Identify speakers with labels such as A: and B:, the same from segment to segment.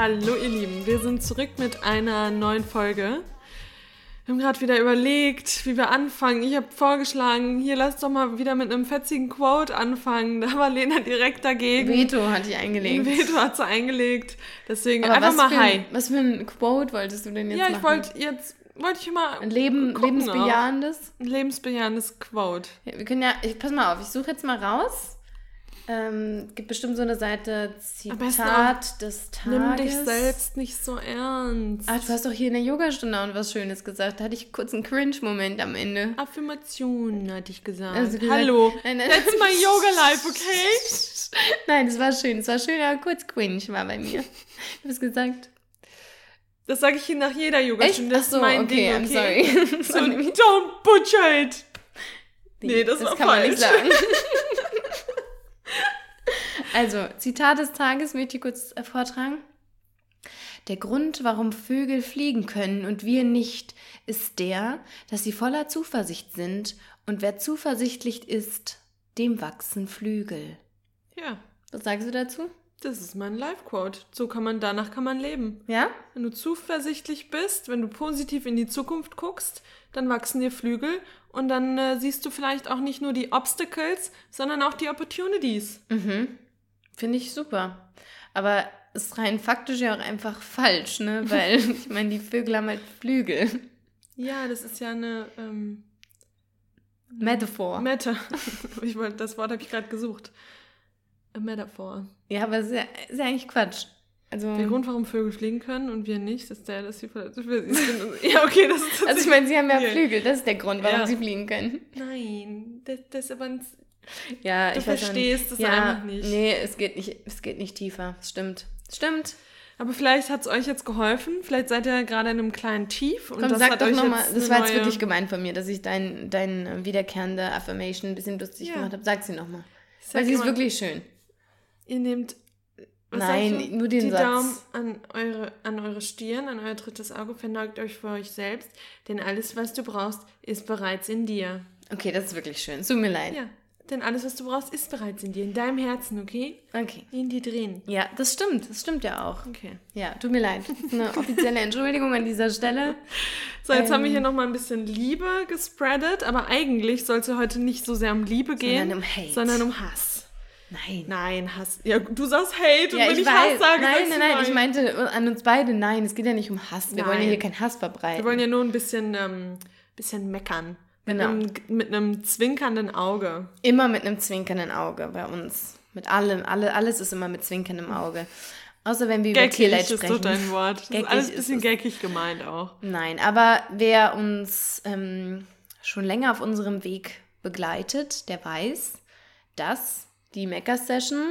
A: Hallo ihr Lieben, wir sind zurück mit einer neuen Folge. Wir haben gerade wieder überlegt, wie wir anfangen. Ich habe vorgeschlagen, hier lass doch mal wieder mit einem fetzigen Quote anfangen. Da war Lena direkt dagegen.
B: Veto hatte ich eingelegt.
A: Veto hat sie eingelegt. Deswegen
B: Aber
A: einfach mal hi.
B: Was für ein Quote wolltest du denn jetzt
A: Ja, ich
B: machen?
A: wollte jetzt, wollte ich mal
B: Ein Leben,
A: gucken
B: lebensbejahendes?
A: auch. ein lebensbejahendes Quote.
B: Ja, wir können ja, ich, pass mal auf, ich suche jetzt mal raus. Ähm, gibt bestimmt so eine Seite Zitat des Tages.
A: Nimm dich selbst nicht so ernst.
B: Ah, du hast doch hier in der Yogastunde auch was Schönes gesagt. Da hatte ich kurz einen Cringe-Moment am Ende.
A: Affirmationen, hatte ich gesagt.
B: Also gesagt-
A: Hallo,
B: Nein, nein.
A: that's my yoga life, okay?
B: Nein, das war schön. Es war schön, aber kurz cringe war bei mir. Du hast gesagt.
A: Das sage ich hier nach jeder? Yogastunde. Das
B: Ach so,
A: ist mein
B: okay,
A: Ding,
B: I'm
A: okay?
B: sorry.
A: So, don't butcher it. Nee, das war
B: kann man nicht
A: falsch.
B: sagen. Also, Zitat des Tages möchte ich kurz äh, vortragen. Der Grund, warum Vögel fliegen können und wir nicht, ist der, dass sie voller Zuversicht sind und wer zuversichtlich ist, dem wachsen Flügel.
A: Ja,
B: Was sagst du dazu?
A: das ist mein Life-Quote. So kann man, danach kann man leben.
B: Ja?
A: Wenn du zuversichtlich bist, wenn du positiv in die Zukunft guckst, dann wachsen dir Flügel und dann äh, siehst du vielleicht auch nicht nur die Obstacles, sondern auch die Opportunities.
B: Mhm. Finde ich super. Aber ist rein faktisch ja auch einfach falsch, ne? Weil, ich meine, die Vögel haben halt Flügel.
A: Ja, das ist ja eine ähm,
B: Metaphor.
A: Meta. ich wollte, das Wort habe ich gerade gesucht. A Metaphor.
B: Ja, aber es ist ja, ist ja eigentlich Quatsch. Also,
A: Der Grund, warum Vögel fliegen können und wir nicht, ist der, dass sie ver- Ja, okay, das ist
B: also ich meine, sie haben ja
A: Ja.
B: Flügel, das ist der Grund, warum
A: Ja.
B: sie fliegen können.
A: Nein, das, das ist aber ein
B: Ja,
A: Du
B: ich
A: verstehst es
B: ja,
A: einfach nicht.
B: Nee, es geht nicht, es geht nicht tiefer. Stimmt. Stimmt.
A: Aber vielleicht hat es euch jetzt geholfen. Vielleicht seid ihr gerade in einem kleinen Tief. Und
B: Komm,
A: das
B: sag doch nochmal, das war jetzt wirklich gemein von mir, dass ich dein, dein äh, wiederkehrende Affirmation ein bisschen lustig
A: Ja.
B: gemacht habe. Sag sie nochmal. Weil sie ist wirklich schön.
A: Ihr nehmt.
B: Nein, nur den
A: die
B: Satz.
A: Daumen an eure, an eure Stirn, an euer drittes Auge, verneugt euch für euch selbst, denn alles, was du brauchst, ist bereits in dir.
B: Okay, das ist wirklich schön. Tut mir leid.
A: Ja, denn alles, was du brauchst, ist bereits in dir, in deinem Herzen, okay?
B: Okay.
A: In dir drin.
B: Ja, das stimmt. Das stimmt ja auch.
A: Okay.
B: Ja, tut mir leid. Eine offizielle Entschuldigung an dieser Stelle.
A: So, jetzt haben wir
B: Ähm.
A: hier nochmal ein bisschen Liebe gespreadet, aber eigentlich soll es ja heute nicht so sehr um Liebe gehen,
B: um Hate.
A: sondern um Hass.
B: Nein.
A: Nein, Hass. Ja, du sagst Hate und
B: Ja,
A: wenn
B: ich
A: ich. Hass sage,
B: nein, nein,
A: du
B: nein, ich meinte an uns beide, nein, es geht ja nicht um Hass. Wir wollen ja
A: Nein.
B: hier keinen Hass verbreiten.
A: Wir wollen ja nur ein bisschen, ähm, bisschen meckern. Mit,
B: Genau.
A: einem, mit einem zwinkernden Auge.
B: immer mit einem zwinkernden Auge bei uns. Mit allem, alle, alles ist immer mit zwinkerndem Auge. Außer wenn wir über Tierleid
A: ist doch
B: sprechen.
A: dein Wort. Das ist alles ein
B: ist
A: bisschen geckig gemeint auch.
B: Nein, aber wer uns ähm, schon länger auf unserem Weg begleitet, der weiß, dass die Mecker-Session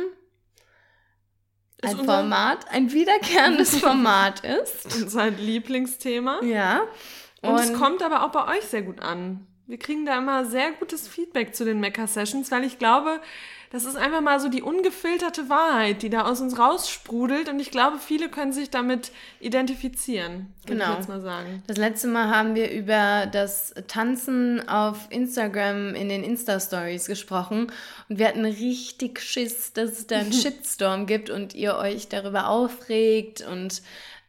A: Ist
B: ein Format, ein wiederkehrendes Format ist.
A: Unser Lieblingsthema.
B: Ja.
A: Und, es kommt aber auch bei euch sehr gut an. Wir kriegen da immer sehr gutes Feedback zu den Mecker-Sessions, weil ich glaube, das ist einfach mal so die ungefilterte Wahrheit, die da aus uns raussprudelt. Und ich glaube, viele können sich damit identifizieren,
B: Genau.
A: ich jetzt mal sagen.
B: Das letzte Mal haben wir über das Tanzen auf Instagram in den Insta-Stories gesprochen und wir hatten richtig Schiss, dass es da einen Shitstorm gibt und ihr euch darüber aufregt und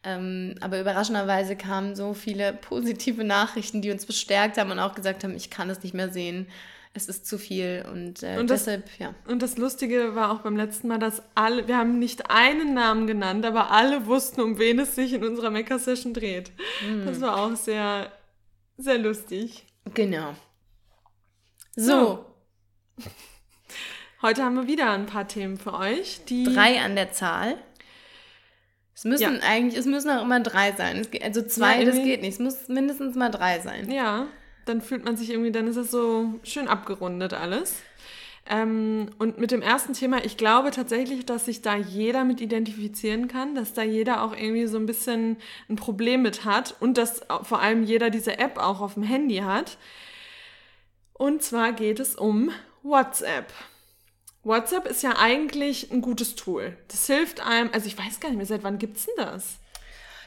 B: ähm, aber überraschenderweise kamen so viele positive Nachrichten, die uns bestärkt haben und auch gesagt haben, ich kann es nicht mehr sehen. Es ist zu viel und, äh,
A: Und das-
B: deshalb, ja.
A: Und das Lustige war auch beim letzten Mal, dass alle, wir haben nicht einen Namen genannt, aber alle wussten, um wen es sich in unserer Mecker-Session dreht.
B: Hm.
A: Das war auch sehr, sehr lustig.
B: Genau.
A: So.
B: So,
A: Heute haben wir wieder ein paar Themen für euch, die
B: drei an der Zahl. Es müssen
A: Ja.
B: eigentlich, es müssen auch immer drei sein. Es geht, also zwei,
A: Ja,
B: das geht nicht. Es muss mindestens mal drei sein.
A: Ja, dann fühlt man sich irgendwie, dann ist es so schön abgerundet alles. Ähm, und mit dem ersten Thema, ich glaube tatsächlich, dass sich da jeder mit identifizieren kann, dass da jeder auch irgendwie so ein bisschen ein Problem mit hat und dass vor allem jeder diese App auch auf dem Handy hat. Und zwar geht es um WhatsApp. WhatsApp ist ja eigentlich ein gutes Tool. Das hilft einem, also ich weiß gar nicht mehr, seit wann gibt's denn das?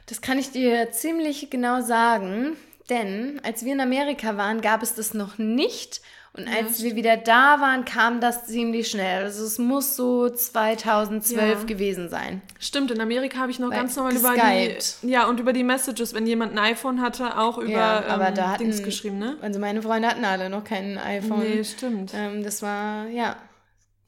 B: Das kann ich dir ziemlich genau sagen, denn als wir in Amerika waren, gab es das noch nicht Und als ja, wir wieder da waren, kam das ziemlich schnell. Also es muss so 2012 ja. gewesen sein.
A: Stimmt, in Amerika habe ich noch Weil ganz normal über die ja und über die Messages, wenn jemand ein iPhone hatte, auch über ja, aber ähm, da hatten, Dings geschrieben, ne?
B: Also meine Freunde hatten alle noch kein iPhone.
A: Nee, stimmt.
B: Ähm, das war ja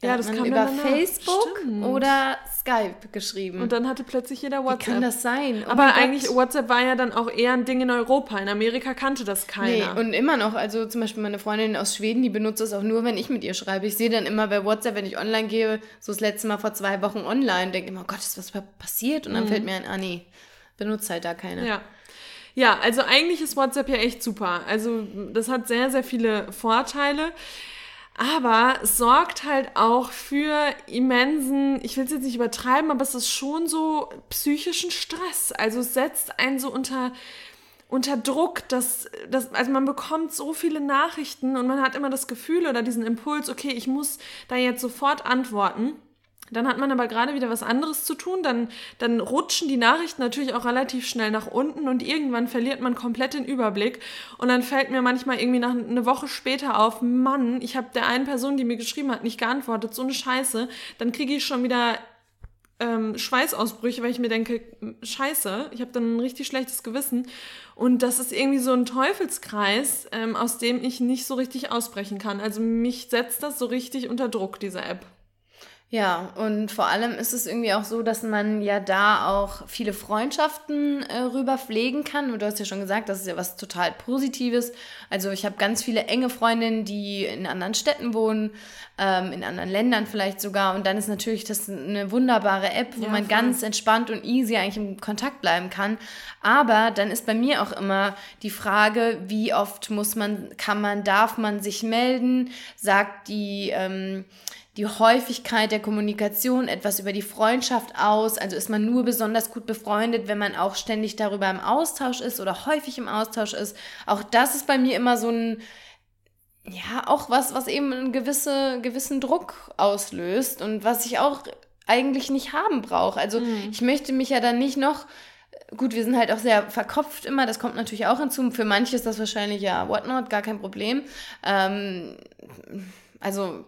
A: ja, das kam
B: über Facebook Stimmt. oder Skype geschrieben.
A: Und dann hatte plötzlich jeder WhatsApp.
B: Wie kann das sein?
A: Oh Aber eigentlich Gott. WhatsApp war ja dann auch eher ein Ding in Europa. In Amerika kannte das keiner.
B: Nee, und immer noch. Also zum Beispiel meine Freundin aus Schweden, die benutzt das auch nur, wenn ich mit ihr schreibe. Ich sehe dann immer bei WhatsApp, wenn ich online gehe, so das letzte Mal vor zwei Wochen online, denke immer, oh Gott, ist was passiert? Und dann mhm. fällt mir ein, ah nee, benutzt halt da keiner.
A: Ja. Ja, also eigentlich ist WhatsApp ja echt super. Also das hat sehr, sehr viele Vorteile. Aber sorgt halt auch für immensen, ich will es jetzt nicht übertreiben, aber es ist schon so psychischen Stress. Also es setzt einen so unter, unter Druck, dass, dass, also man bekommt so viele Nachrichten und man hat immer das Gefühl oder diesen Impuls, okay, ich muss da jetzt sofort antworten. Dann hat man aber gerade wieder was anderes zu tun. Dann, dann rutschen die Nachrichten natürlich auch relativ schnell nach unten und irgendwann verliert man komplett den Überblick. Und dann fällt mir manchmal irgendwie nach eine Woche später auf, Mann, ich habe der einen Person, die mir geschrieben hat, nicht geantwortet, so eine Scheiße. Dann kriege ich schon wieder ähm, Schweißausbrüche, weil ich mir denke, Scheiße, ich habe dann ein richtig schlechtes Gewissen. Und das ist irgendwie so ein Teufelskreis, ähm, aus dem ich nicht so richtig ausbrechen kann. Also mich setzt das so richtig unter Druck, diese App.
B: Ja, und vor allem ist es irgendwie auch so, dass man ja da auch viele Freundschaften äh, rüber pflegen kann. Und du hast ja schon gesagt, das ist ja was total Positives. Also ich habe ganz viele enge Freundinnen, die in anderen Städten wohnen, ähm, in anderen Ländern vielleicht sogar. Und dann ist natürlich das eine wunderbare App, wo ja, man ganz entspannt und easy eigentlich im Kontakt bleiben kann. Aber dann ist bei mir auch immer die Frage, wie oft muss man, kann man, darf man sich melden? Sagt die ähm, die Häufigkeit der Kommunikation etwas über die Freundschaft aus? Also ist man nur besonders gut befreundet, wenn man auch ständig darüber im Austausch ist oder häufig im Austausch ist? Auch das ist bei mir immer so ein, ja, auch was, was eben einen gewisse, gewissen Druck auslöst und was ich auch eigentlich nicht haben brauche. Also mhm. ich möchte mich ja dann nicht noch gut, wir sind halt auch sehr verkopft immer, das kommt natürlich auch hinzu. Für manche ist das wahrscheinlich ja whatnot, gar kein Problem. Ähm, also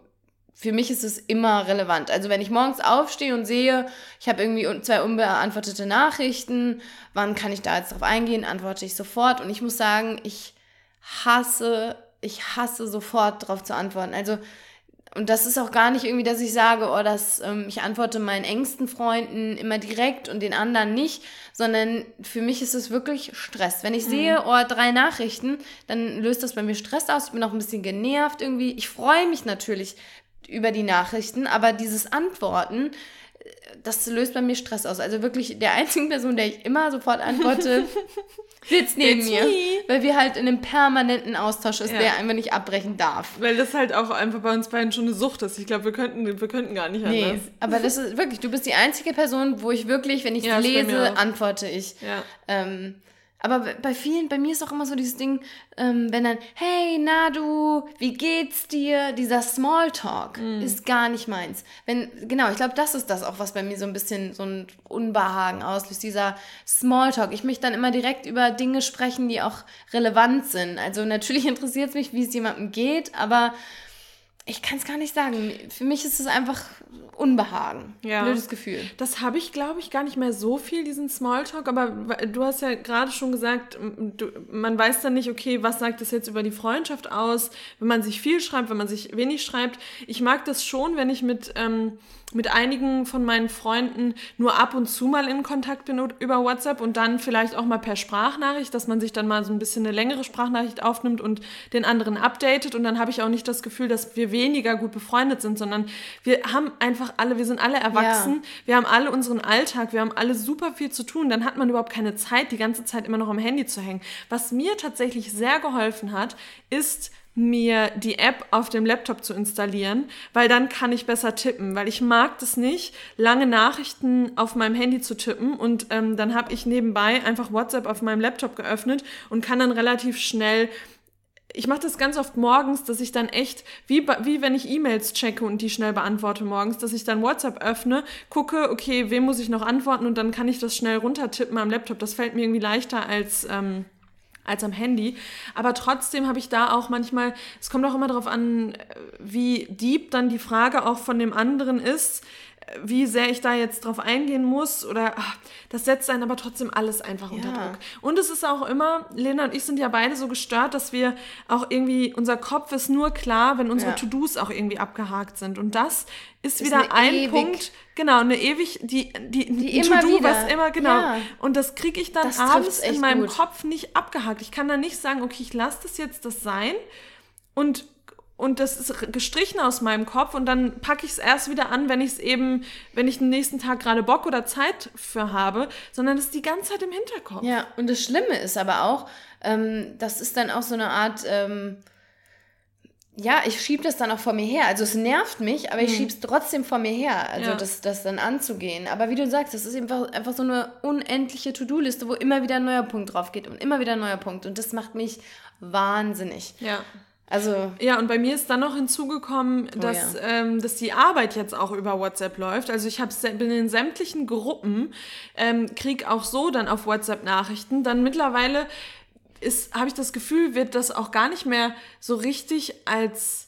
B: für mich ist es immer relevant. Also wenn ich morgens aufstehe und sehe, ich habe irgendwie zwei unbeantwortete Nachrichten, wann kann ich da jetzt drauf eingehen, antworte ich sofort. Und ich muss sagen, ich hasse, ich hasse sofort drauf zu antworten. Also und das ist auch gar nicht irgendwie, dass ich sage, oh, das, ähm, ich antworte meinen engsten Freunden immer direkt und den anderen nicht, sondern für mich ist es wirklich Stress. Wenn ich mhm. sehe, oh, drei Nachrichten, dann löst das bei mir Stress aus. Ich bin auch ein bisschen genervt irgendwie. Ich freue mich natürlich, über die Nachrichten, aber dieses Antworten, das löst bei mir Stress aus. Also wirklich der einzige Person, der ich immer sofort antworte, sitzt neben It's mir. Me. Weil wir halt in einem permanenten Austausch ist, ja. der einfach nicht abbrechen darf.
A: Weil das halt auch einfach bei uns beiden schon eine Sucht ist. Ich glaube, wir könnten, wir könnten gar nicht anders. Nee,
B: aber das ist wirklich, du bist die einzige Person, wo ich wirklich, wenn ich ja, lese, antworte ich. Ja. Ähm, aber bei vielen, bei mir ist auch immer so dieses Ding, ähm, wenn dann, hey, na du, wie geht's dir? Dieser Smalltalk mm. ist gar nicht meins. Wenn, genau, ich glaube, das ist das auch, was bei mir so ein bisschen so ein Unbehagen auslöst, dieser Smalltalk. Ich möchte dann immer direkt über Dinge sprechen, die auch relevant sind. Also natürlich interessiert es mich, wie es jemandem geht, aber ich kann es gar nicht sagen. Für mich ist es einfach Unbehagen. Ja. Blödes Gefühl.
A: Das habe ich, glaube ich, gar nicht mehr so viel, diesen Smalltalk. Aber du hast ja gerade schon gesagt, du, man weiß dann nicht, okay, was sagt das jetzt über die Freundschaft aus, wenn man sich viel schreibt, wenn man sich wenig schreibt. Ich mag das schon, wenn ich mit, ähm, mit einigen von meinen Freunden nur ab und zu mal in Kontakt bin über WhatsApp und dann vielleicht auch mal per Sprachnachricht, dass man sich dann mal so ein bisschen eine längere Sprachnachricht aufnimmt und den anderen updatet. Und dann habe ich auch nicht das Gefühl, dass wir weniger gut befreundet sind, sondern wir haben einfach alle, wir sind alle erwachsen, ja. wir haben alle unseren Alltag, wir haben alle super viel zu tun, dann hat man überhaupt keine Zeit, die ganze Zeit immer noch am Handy zu hängen. Was mir tatsächlich sehr geholfen hat, ist mir die App auf dem Laptop zu installieren, weil dann kann ich besser tippen, weil ich mag das nicht, lange Nachrichten auf meinem Handy zu tippen und ähm, dann habe ich nebenbei einfach WhatsApp auf meinem Laptop geöffnet und kann dann relativ schnell ich mache das ganz oft morgens, dass ich dann echt, wie, wie wenn ich E-Mails checke und die schnell beantworte morgens, dass ich dann WhatsApp öffne, gucke, okay, wem muss ich noch antworten und dann kann ich das schnell runtertippen am Laptop. Das fällt mir irgendwie leichter als, ähm, als am Handy. Aber trotzdem habe ich da auch manchmal, es kommt auch immer darauf an, wie deep dann die Frage auch von dem anderen ist wie sehr ich da jetzt drauf eingehen muss oder ach, das setzt einen aber trotzdem alles einfach unter ja. Druck. Und es ist auch immer, Lena und ich sind ja beide so gestört, dass wir auch irgendwie, unser Kopf ist nur klar, wenn unsere ja. To-Dos auch irgendwie abgehakt sind. Und das ist, ist wieder ein ewig. Punkt, genau, eine ewig, die, die, die To-Do, was immer, genau. Ja. Und das kriege ich dann das abends in meinem gut. Kopf nicht abgehakt. Ich kann dann nicht sagen, okay, ich lasse das jetzt das sein und und das ist gestrichen aus meinem Kopf und dann packe ich es erst wieder an, wenn ich es eben, wenn ich den nächsten Tag gerade Bock oder Zeit für habe, sondern das ist die ganze Zeit im Hinterkopf.
B: Ja, und das Schlimme ist aber auch, ähm, das ist dann auch so eine Art, ähm, ja, ich schiebe das dann auch vor mir her. Also es nervt mich, aber ich mhm. schiebe es trotzdem vor mir her, also ja. das, das dann anzugehen. Aber wie du sagst, das ist einfach, einfach so eine unendliche To-Do-Liste, wo immer wieder ein neuer Punkt drauf geht und immer wieder ein neuer Punkt. Und das macht mich wahnsinnig.
A: Ja. Also ja, und bei mir ist dann noch hinzugekommen, oh, dass, ja. ähm, dass die Arbeit jetzt auch über WhatsApp läuft. Also ich hab, bin in sämtlichen Gruppen, ähm, krieg auch so dann auf WhatsApp Nachrichten. Dann mittlerweile habe ich das Gefühl, wird das auch gar nicht mehr so richtig als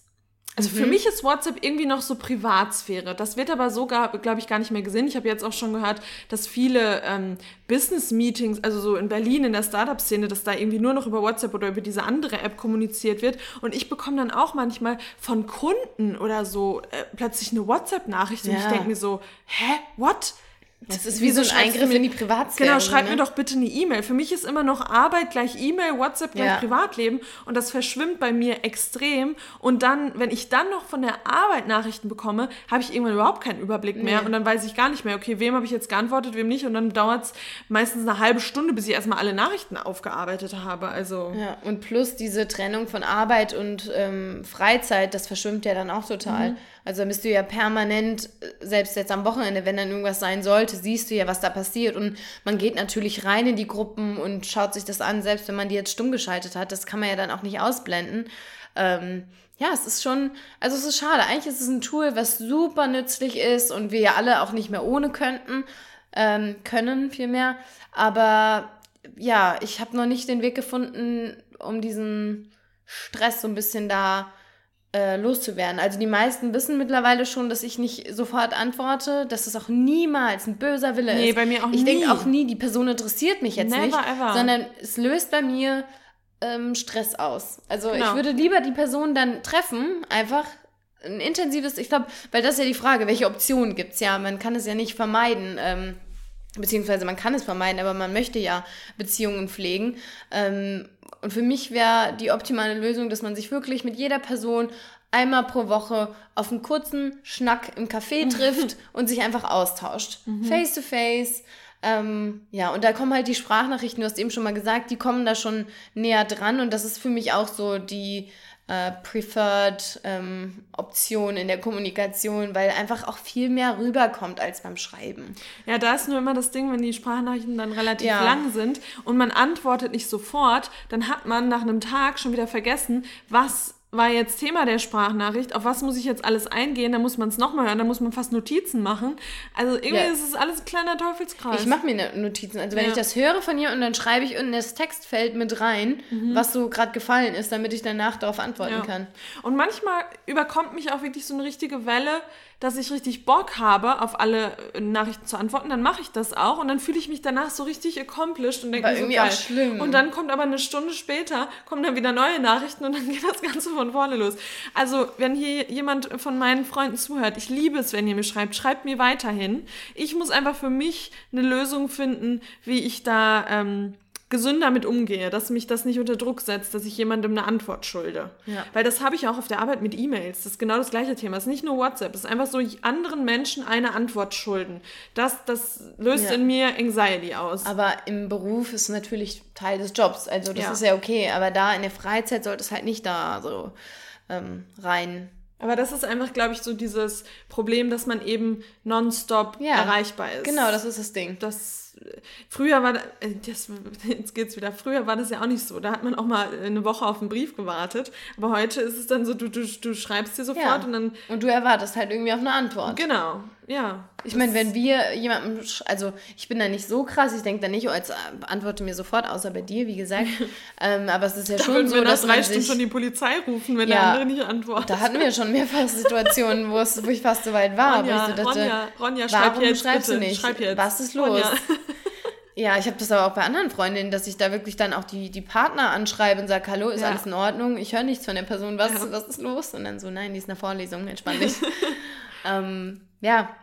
A: also für mhm. mich ist WhatsApp irgendwie noch so Privatsphäre. Das wird aber so, glaube ich, gar nicht mehr gesehen. Ich habe jetzt auch schon gehört, dass viele ähm, Business-Meetings, also so in Berlin in der Startup-Szene, dass da irgendwie nur noch über WhatsApp oder über diese andere App kommuniziert wird. Und ich bekomme dann auch manchmal von Kunden oder so äh, plötzlich eine WhatsApp-Nachricht ja. und ich denke mir so, hä, what?
B: Das ist wie so ein Eingriff in die Privatsphäre.
A: Genau, schreib ne? mir doch bitte eine E-Mail. Für mich ist immer noch Arbeit gleich E-Mail, WhatsApp gleich ja. Privatleben und das verschwimmt bei mir extrem. Und dann, wenn ich dann noch von der Arbeit Nachrichten bekomme, habe ich irgendwann überhaupt keinen Überblick mehr nee. und dann weiß ich gar nicht mehr, okay, wem habe ich jetzt geantwortet, wem nicht und dann dauert es meistens eine halbe Stunde, bis ich erstmal alle Nachrichten aufgearbeitet habe. Also
B: ja, und plus diese Trennung von Arbeit und ähm, Freizeit, das verschwimmt ja dann auch total. Mhm. Also bist du ja permanent, selbst jetzt am Wochenende, wenn dann irgendwas sein sollte, siehst du ja, was da passiert. Und man geht natürlich rein in die Gruppen und schaut sich das an, selbst wenn man die jetzt stumm geschaltet hat. Das kann man ja dann auch nicht ausblenden. Ähm, ja, es ist schon, also es ist schade. Eigentlich ist es ein Tool, was super nützlich ist und wir ja alle auch nicht mehr ohne könnten, ähm, können vielmehr. Aber ja, ich habe noch nicht den Weg gefunden, um diesen Stress so ein bisschen da äh, loszuwerden. Also die meisten wissen mittlerweile schon, dass ich nicht sofort antworte, dass es auch niemals ein böser Wille nee, ist. bei mir auch ich denke auch nie, die Person interessiert mich jetzt Never nicht, ever. sondern es löst bei mir ähm, Stress aus. Also genau. ich würde lieber die Person dann treffen, einfach ein intensives, ich glaube, weil das ist ja die Frage, welche Optionen gibt es ja, man kann es ja nicht vermeiden. Ähm, beziehungsweise man kann es vermeiden, aber man möchte ja Beziehungen pflegen. Ähm, und für mich wäre die optimale Lösung, dass man sich wirklich mit jeder Person einmal pro Woche auf einen kurzen Schnack im Café trifft und sich einfach austauscht. Mhm. Face to face. Ähm, ja, und da kommen halt die Sprachnachrichten, du hast eben schon mal gesagt, die kommen da schon näher dran und das ist für mich auch so die äh, preferred ähm, Option in der Kommunikation, weil einfach auch viel mehr rüberkommt als beim Schreiben.
A: Ja, da ist nur immer das Ding, wenn die Sprachnachrichten dann relativ ja. lang sind und man antwortet nicht sofort, dann hat man nach einem Tag schon wieder vergessen, was war jetzt Thema der Sprachnachricht, auf was muss ich jetzt alles eingehen, da muss man es nochmal hören, da muss man fast Notizen machen. Also irgendwie ja. ist es alles ein kleiner Teufelskreis.
B: Ich mache mir ne Notizen. Also wenn ja. ich das höre von dir und dann schreibe ich unten das Textfeld mit rein, mhm. was so gerade gefallen ist, damit ich danach darauf antworten ja. kann.
A: Und manchmal überkommt mich auch wirklich so eine richtige Welle, dass ich richtig Bock habe, auf alle äh, Nachrichten zu antworten, dann mache ich das auch und dann fühle ich mich danach so richtig accomplished und denke mir so irgendwie geil. auch schlimm. Und dann kommt aber eine Stunde später, kommen dann wieder neue Nachrichten und dann geht das Ganze von vorne los. Also, wenn hier jemand von meinen Freunden zuhört, ich liebe es, wenn ihr mir schreibt, schreibt mir weiterhin. Ich muss einfach für mich eine Lösung finden, wie ich da... Ähm, gesünder mit umgehe, dass mich das nicht unter Druck setzt, dass ich jemandem eine Antwort schulde. Ja. Weil das habe ich auch auf der Arbeit mit E-Mails. Das ist genau das gleiche Thema. Es ist nicht nur WhatsApp, es ist einfach so, anderen Menschen eine Antwort schulden. Das, das löst ja. in mir Anxiety aus.
B: Aber im Beruf ist natürlich Teil des Jobs. Also das ja. ist ja okay. Aber da in der Freizeit sollte es halt nicht da so ähm, rein
A: aber das ist einfach, glaube ich, so dieses Problem, dass man eben nonstop ja, erreichbar ist.
B: Genau, das ist das Ding.
A: Das früher war das, äh, das, jetzt geht's wieder, früher war das ja auch nicht so. Da hat man auch mal eine Woche auf einen Brief gewartet. Aber heute ist es dann so, du, du, du schreibst dir sofort
B: Ja.
A: und dann,
B: Und du erwartest halt irgendwie auf eine Antwort.
A: genau, ja.
B: Ich meine, wenn wir jemandem, also ich bin da nicht so krass, ich denke da nicht, oh, jetzt äh, antworte mir sofort, außer bei dir, wie gesagt. ähm, aber es ist ja
A: Da
B: schon so,
A: wir nach
B: dass
A: drei
B: man
A: Stunden schon die Polizei rufen, wenn der
B: Ja.
A: andere nicht antwortet.
B: da hatten wir schon mehrfach Situationen, wo, es, wo ich fast so weit war,
A: Ronja,
B: ich so dachte,
A: Ronja, Ronja, schreib
B: warum
A: jetzt
B: schreibst
A: bitte.
B: du nicht?
A: Schreib jetzt.
B: Was ist los?
A: Ronja.
B: Ja, ich habe das aber auch bei anderen Freundinnen, dass ich da wirklich dann auch die, die Partner anschreibe und sage, hallo, ist
A: Ja.
B: alles in Ordnung? Ich höre nichts von der Person, was,
A: Ja.
B: was ist los? Und dann so, nein, die ist in der Vorlesung, entspann dich. Ähm, ja,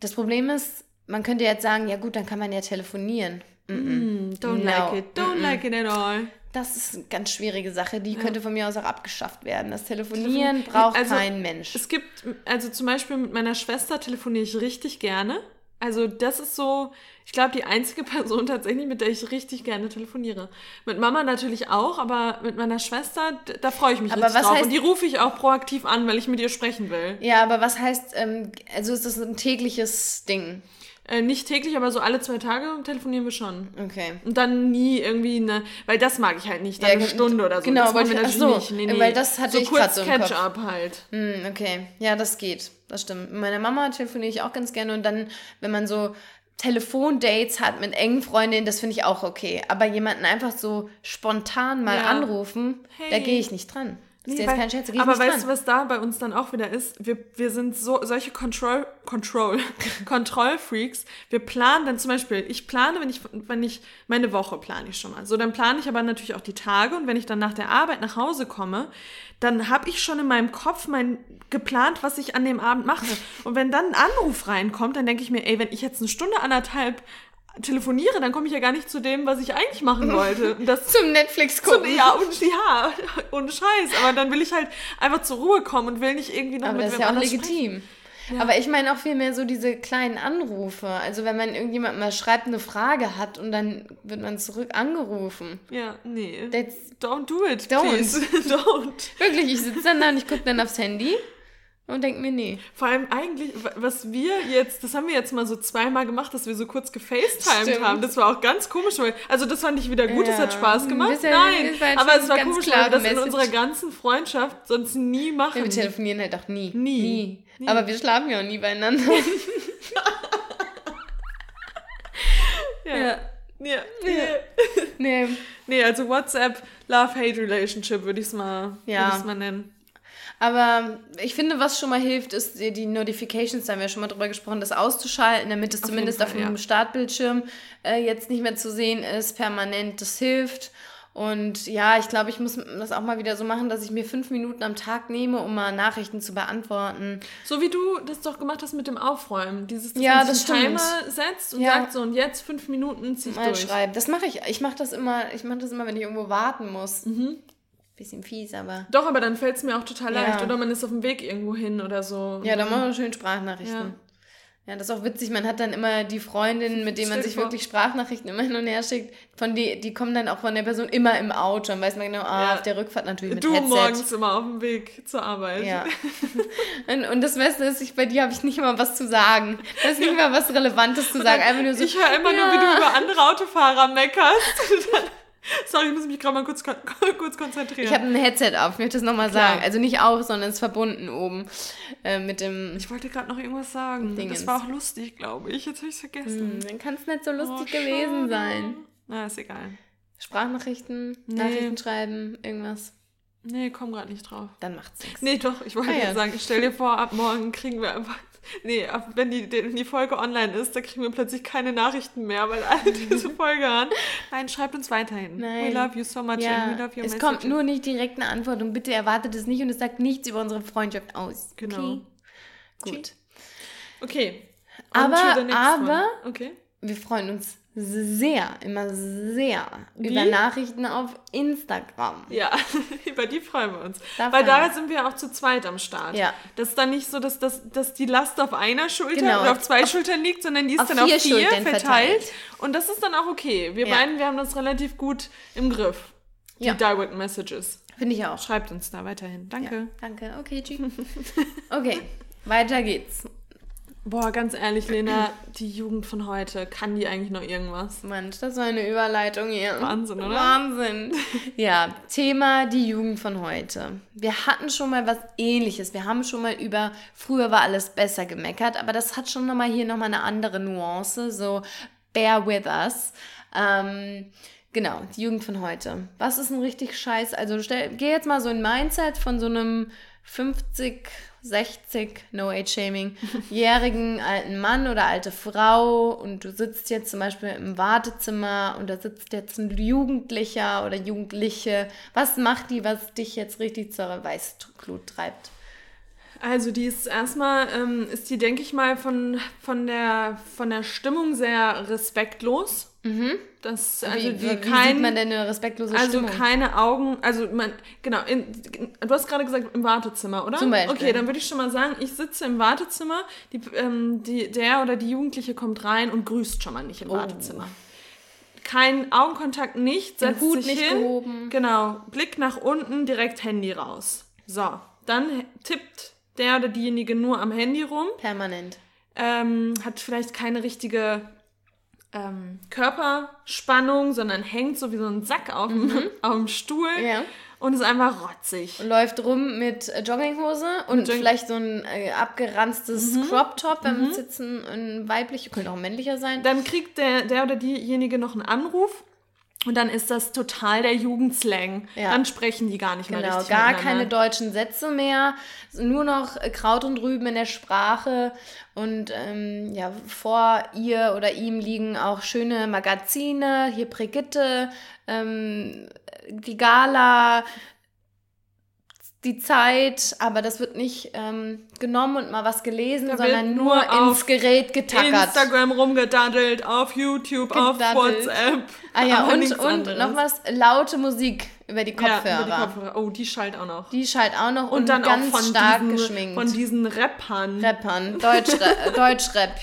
B: das Problem ist, man könnte jetzt sagen, ja gut, dann kann man ja telefonieren.
A: Mm, don't
B: No.
A: like it, don't like it at all.
B: Das ist eine ganz schwierige Sache, die könnte von mir aus auch abgeschafft werden. Das Telefonieren braucht
A: Also,
B: kein Mensch.
A: Es gibt, also zum Beispiel mit meiner Schwester telefoniere ich richtig gerne. Also das ist so, ich glaube, die einzige Person tatsächlich, mit der ich richtig gerne telefoniere. Mit Mama natürlich auch, aber mit meiner Schwester, da freue ich mich
B: Aber was
A: drauf.
B: heißt-
A: Und die rufe ich auch proaktiv an, weil ich mit ihr sprechen will.
B: Ja, aber was heißt, ähm, also ist das ein tägliches Ding?
A: Äh, nicht täglich, aber so alle zwei Tage telefonieren wir schon.
B: Okay.
A: Und dann nie irgendwie eine, weil das mag ich halt nicht, dann
B: Ja,
A: eine Stunde oder so.
B: genau,
A: das machen wir natürlich
B: so,
A: nicht. Nee, nee.
B: weil das hatte
A: so
B: ich
A: kurz
B: so im Kopf.
A: Catch-up halt.
B: Hm, okay. Ja, das geht. Das stimmt. Mit meiner Mama telefoniere ich auch ganz gerne und dann, wenn man so Telefondates hat mit engen Freundinnen, das finde ich auch okay. Aber jemanden einfach so spontan mal
A: Ja.
B: anrufen, da
A: Hey.
B: gehe ich nicht dran. Das ist
A: Nee,
B: jetzt kein Scherz,
A: aber weißt du, was da bei uns dann auch wieder ist? Wir, wir sind so solche Control, Control, Kontrollfreaks. Wir planen dann zum Beispiel, ich plane, wenn ich, wenn ich meine Woche plane ich schon mal. So, dann plane ich aber natürlich auch die Tage und wenn ich dann nach der Arbeit nach Hause komme, dann habe ich schon in meinem Kopf mein geplant, was ich an dem Abend mache. Und wenn dann ein Anruf reinkommt, dann denke ich mir, ey, wenn ich jetzt eine Stunde anderthalb telefoniere, dann komme ich ja gar nicht zu dem, was ich eigentlich machen wollte. Das
B: Zum Netflix
A: zum,
B: gucken.
A: ja, und, ja, ohne Scheiß. Aber dann will ich halt einfach zur Ruhe kommen und will nicht irgendwie noch
B: Aber
A: mit
B: das ist ja auch legitim. Aber ich meine auch vielmehr so diese kleinen Anrufe. Also wenn man irgendjemand mal schreibt, eine Frage hat und dann wird man zurück angerufen.
A: Ja, nee.
B: That's,
A: Don't do it,
B: Don't.
A: please. Don't.
B: wirklich, ich sitze dann da und ich gucke dann aufs Handy und denke mir, nee.
A: Vor allem eigentlich, was wir jetzt, das haben wir jetzt mal so zweimal gemacht, dass wir so kurz gefacetimed haben. Das war auch ganz komisch. Weil, also das fand ich wieder gut, das
B: Ja.
A: hat Spaß gemacht.
B: Das ja-
A: Nein,
B: das
A: aber es war komisch, weil wir das in unserer ganzen Freundschaft sonst nie machen.
B: Ja, wir telefonieren halt auch nie.
A: Nie.
B: Nie.
A: Nie.
B: Aber wir schlafen ja auch nie beieinander.
A: ja.
B: ja.
A: Ja. Nee.
B: Nee.
A: nee, also WhatsApp Love-Hate-Relationship würde ich es mal,
B: Ja.
A: mal nennen.
B: Aber ich finde, was schon mal hilft, ist die Notifications, da haben wir schon mal drüber gesprochen, das auszuschalten, damit es
A: Auf
B: zumindest
A: jeden
B: auf
A: Fall,
B: dem
A: ja.
B: Startbildschirm äh, jetzt nicht mehr zu sehen ist, permanent. Das hilft. Und ja, ich glaube, ich muss das auch mal wieder so machen, dass ich mir fünf Minuten am Tag nehme, um mal Nachrichten zu beantworten.
A: So wie du das doch gemacht hast mit dem Aufräumen. Dieses, dass
B: Ja,
A: man
B: das.
A: Timer setzt und
B: Ja.
A: sagt so, und jetzt fünf Minuten zieh ich
B: Mal
A: durch.
B: schreiben. Das mache ich. Ich mache das immer, ich mache das immer, wenn ich irgendwo warten muss.
A: Mhm.
B: Bisschen fies, aber.
A: Doch, aber dann fällt es mir auch total
B: Ja.
A: leicht. Oder man ist auf dem Weg irgendwo hin oder so.
B: Ja, dann machen wir schön Sprachnachrichten.
A: Ja.
B: Ja. das ist auch witzig. Man hat dann immer die Freundin, mit denen man sich
A: vor.
B: wirklich Sprachnachrichten immer hin und her schickt. Von die, die kommen dann auch von der Person immer im Auto. Dann weiß man genau, ah,
A: Ja.
B: auf der Rückfahrt natürlich mit
A: Du
B: Headset.
A: morgens immer auf dem Weg zur Arbeit.
B: Ja. Und, und das Beste ist, ich, bei dir habe ich nicht mal was zu sagen. Da ist nicht mal was Relevantes zu sagen. Einfach nur so.
A: ich höre immer nur, wie du über andere Autofahrer meckerst. Sorry, ich muss mich gerade mal kurz, kurz konzentrieren.
B: ich habe ein Headset auf, ich möchte das nochmal sagen. Also nicht auf, sondern es ist verbunden oben äh, mit dem.
A: Ich wollte gerade noch irgendwas sagen.
B: Dingens.
A: Das war auch lustig, glaube ich. Jetzt habe ich es vergessen.
B: Hm, dann kann es nicht so lustig
A: Oh,
B: gewesen sein.
A: Na, ist egal.
B: Sprachnachrichten,
A: Nee.
B: Nachrichten schreiben, irgendwas.
A: Nee, komm gerade nicht drauf.
B: Dann macht's nichts.
A: Nee, doch, ich wollte
B: Ah, ja.
A: sagen, stell dir vor, ab morgen kriegen wir einfach. Nee, wenn die, die Folge online ist, da kriegen wir plötzlich keine Nachrichten mehr, weil alle diese Folge hören. Nein, schreibt uns weiterhin.
B: Nein.
A: We love you so much and
B: Ja,
A: we love your
B: es
A: messages.
B: kommt nur nicht direkt eine Antwort und bitte erwartet es nicht und es sagt nichts über unsere Freundschaft aus.
A: Genau.
B: Okay? Gut.
A: Okay. On
B: Aber- aber-.
A: Okay.
B: Wir freuen uns sehr, immer sehr
A: Wie?
B: über Nachrichten auf Instagram.
A: Ja, über die freuen wir uns.
B: Da
A: Weil da sind wir auch zu zweit am Start.
B: Ja.
A: Das ist dann nicht so, dass, dass, dass die Last auf einer Schulter
B: Genau.
A: oder auf zwei Schultern liegt, sondern die ist
B: auf
A: dann auf
B: vier
A: vier
B: Schultern
A: verteilt.
B: verteilt.
A: Und das ist dann auch okay. Wir
B: Ja.
A: beiden, wir haben das relativ gut im Griff. Die
B: Ja.
A: Direct Messages.
B: Finde ich auch.
A: Schreibt uns da weiterhin. Danke.
B: Ja, danke. Okay, tschüss. okay, weiter geht's.
A: Boah, ganz ehrlich, Lena, die Jugend von heute, kann die eigentlich noch irgendwas?
B: Mensch, das war eine Überleitung hier.
A: Wahnsinn, oder?
B: Wahnsinn. Ja, Thema die Jugend von heute. Wir hatten schon mal was ähnliches. Wir haben schon mal über früher war alles besser gemeckert, aber das hat schon nochmal hier nochmal eine andere Nuance. So, bear with us. Ähm, genau, die Jugend von heute. Was ist ein richtig scheiß? Also stell, geh jetzt mal so ein Mindset von so einem 50, 60, no age shaming, jährigen alten Mann oder alte Frau und du sitzt jetzt zum Beispiel im Wartezimmer und da sitzt jetzt ein Jugendlicher oder Jugendliche. Was macht die, was dich jetzt richtig zur Weißglut treibt?
A: Also die ist erstmal, ähm, ist die, denke ich mal, von, von, der, von der Stimmung sehr respektlos. Mhm. Das, also
B: wie, wie kein, sieht man denn eine respektlose
A: also
B: Stimmung?
A: Also keine Augen, also man, genau, in, du hast gerade gesagt im Wartezimmer, oder?
B: Zum Beispiel.
A: Okay, dann würde ich schon mal sagen, ich sitze im Wartezimmer, die, ähm, die, der oder die Jugendliche kommt rein und grüßt schon mal nicht im oh. Wartezimmer. Kein Augenkontakt, nicht, setzt Den Hut sich nicht hin. Gehoben. Genau, Blick nach unten, direkt Handy raus. So, dann tippt der oder diejenige nur am Handy rum.
B: Permanent.
A: Ähm, hat vielleicht keine richtige ähm, Körperspannung, sondern hängt so wie so ein Sack auf, mhm. dem, auf dem Stuhl ja. und ist einfach rotzig.
B: Und läuft rum mit Jogginghose und, und vielleicht so ein äh, abgeranztes mhm. Crop-Top, wenn mhm. es jetzt ein, ein weiblicher, könnte auch ein männlicher sein.
A: Dann kriegt der, der oder diejenige noch einen Anruf und dann ist das total der Jugendslang. Ja. Dann sprechen die gar nicht
B: genau,
A: mehr richtig.
B: Genau, gar keine deutschen Sätze mehr. Nur noch Kraut und Rüben in der Sprache. Und ähm, ja, vor ihr oder ihm liegen auch schöne Magazine. Hier Brigitte, ähm, die Gala, die Zeit, aber das wird nicht ähm, genommen und mal was gelesen, da sondern nur, nur ins Gerät getackert.
A: Instagram rumgedaddelt, auf YouTube, gedaddelt. auf WhatsApp.
B: Ah ja, und, und noch was, laute Musik über die Kopfhörer. Ja, über die Kopfhörer.
A: Oh, die schallt auch noch.
B: Die schallt auch noch
A: und, und dann ganz auch von stark diesen, geschminkt. Von diesen Rappern.
B: Rappern, Deutschrap. Deutschrap.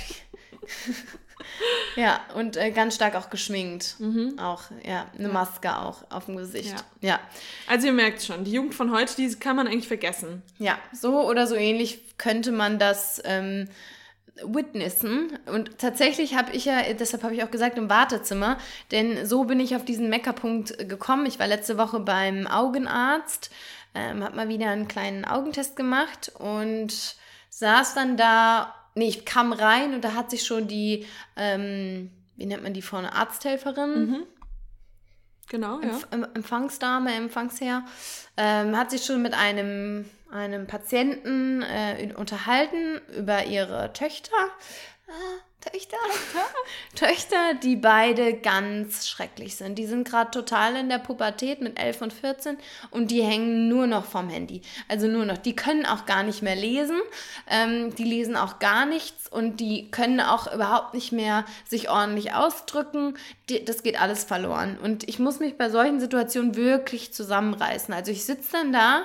B: Ja, und äh, ganz stark auch geschminkt. Mhm. Auch, ja, eine ja. Maske auch auf dem Gesicht. Ja. ja.
A: Also ihr merkt schon, die Jugend von heute, die kann man eigentlich vergessen.
B: Ja, so oder so ähnlich könnte man das ähm, witnessen. Und tatsächlich habe ich ja, deshalb habe ich auch gesagt, im Wartezimmer, denn so bin ich auf diesen Meckerpunkt gekommen. Ich war letzte Woche beim Augenarzt, ähm, habe mal wieder einen kleinen Augentest gemacht und saß dann da nee, ich kam rein und da hat sich schon die, ähm, wie nennt man die vorne, Arzthelferin. Mhm.
A: Genau, ja.
B: Empf Empfangsdame, Empfangsherr, ähm, hat sich schon mit einem, einem Patienten äh, unterhalten über ihre Töchter. Ah, Töchter, Töchter, die beide ganz schrecklich sind. Die sind gerade total in der Pubertät mit 11 und 14 und die hängen nur noch vom Handy. Also nur noch. Die können auch gar nicht mehr lesen. Ähm, die lesen auch gar nichts und die können auch überhaupt nicht mehr sich ordentlich ausdrücken. Die, das geht alles verloren. Und ich muss mich bei solchen Situationen wirklich zusammenreißen. Also ich sitze dann da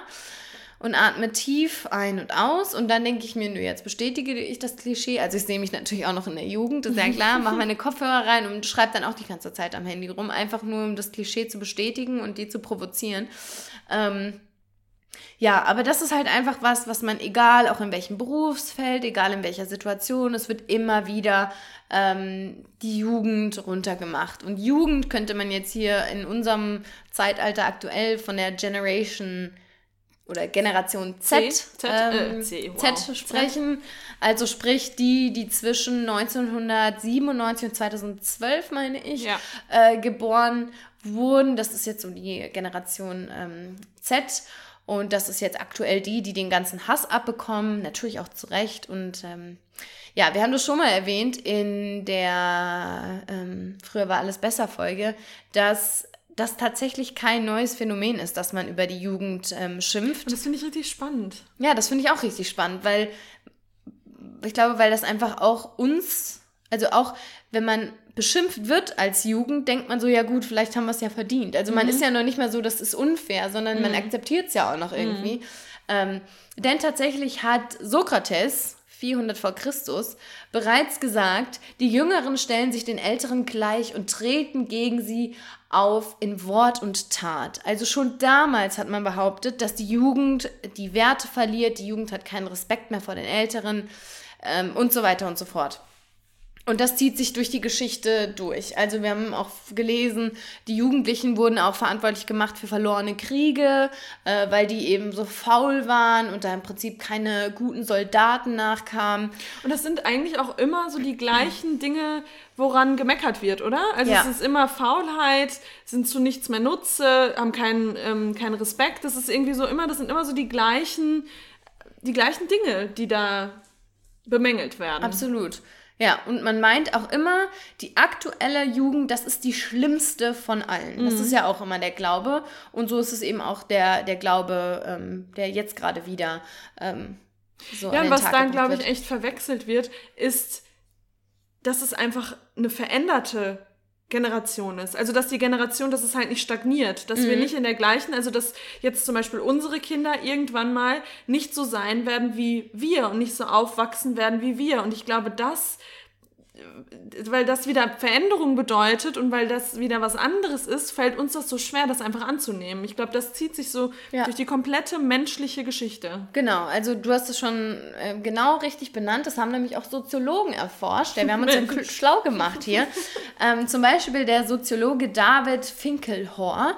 B: und atme tief ein und aus und dann denke ich mir, nö, jetzt bestätige ich das Klischee. Also ich sehe mich natürlich auch noch in der Jugend, das ist ja klar, mache meine Kopfhörer rein und schreibe dann auch die ganze Zeit am Handy rum, einfach nur um das Klischee zu bestätigen und die zu provozieren. Ähm, ja, aber das ist halt einfach was, was man, egal auch in welchem Berufsfeld, egal in welcher Situation, es wird immer wieder ähm, die Jugend runtergemacht. Und Jugend könnte man jetzt hier in unserem Zeitalter aktuell von der Generation oder Generation Z, Z, ähm, äh, C, wow. Z sprechen. Also sprich die, die zwischen 1997 und 2012, meine ich, ja. äh, geboren wurden. Das ist jetzt so die Generation ähm, Z. Und das ist jetzt aktuell die, die den ganzen Hass abbekommen, natürlich auch zu Recht. Und ähm, ja, wir haben das schon mal erwähnt in der ähm, Früher war alles besser Folge, dass das tatsächlich kein neues Phänomen ist, dass man über die Jugend ähm, schimpft.
A: Und das finde ich richtig spannend.
B: Ja, das finde ich auch richtig spannend, weil ich glaube, weil das einfach auch uns, also auch wenn man beschimpft wird als Jugend, denkt man so, ja gut, vielleicht haben wir es ja verdient. Also man mhm. ist ja noch nicht mal so, das ist unfair, sondern mhm. man akzeptiert es ja auch noch irgendwie. Mhm. Ähm, denn tatsächlich hat Sokrates, 400 vor Christus, bereits gesagt, die Jüngeren stellen sich den Älteren gleich und treten gegen sie auf in Wort und Tat. Also schon damals hat man behauptet, dass die Jugend die Werte verliert, die Jugend hat keinen Respekt mehr vor den Älteren. ähm, und so weiter und so fort. Und das zieht sich durch die Geschichte durch. Also wir haben auch gelesen, die Jugendlichen wurden auch verantwortlich gemacht für verlorene Kriege, äh, weil die eben so faul waren und da im Prinzip keine guten Soldaten nachkamen.
A: Und das sind eigentlich auch immer so die gleichen Dinge, woran gemeckert wird, oder? Also ja. es ist immer Faulheit, sind zu nichts mehr Nutze, haben keinen, ähm, keinen Respekt. Das ist irgendwie so immer, das sind immer so die gleichen, die gleichen Dinge, die da bemängelt werden.
B: Absolut. Ja, und man meint auch immer, die aktuelle Jugend, das ist die schlimmste von allen. Mhm. Das ist ja auch immer der Glaube. Und so ist es eben auch der, der Glaube, ähm, der jetzt gerade wieder ähm,
A: so. Ja, und was dann, glaube ich, echt verwechselt wird, ist, dass es einfach eine veränderte Generation ist. Also dass die Generation, dass es halt nicht stagniert, dass mhm. wir nicht in der gleichen, also dass jetzt zum Beispiel unsere Kinder irgendwann mal nicht so sein werden wie wir und nicht so aufwachsen werden wie wir. Und ich glaube, das weil das wieder Veränderung bedeutet und weil das wieder was anderes ist, fällt uns das so schwer, das einfach anzunehmen. Ich glaube, das zieht sich so ja. durch die komplette menschliche Geschichte.
B: Genau, also du hast es schon äh, genau richtig benannt. Das haben nämlich auch Soziologen erforscht. Wir haben uns ja schlau gemacht hier. ähm, zum Beispiel der Soziologe David Finkelhor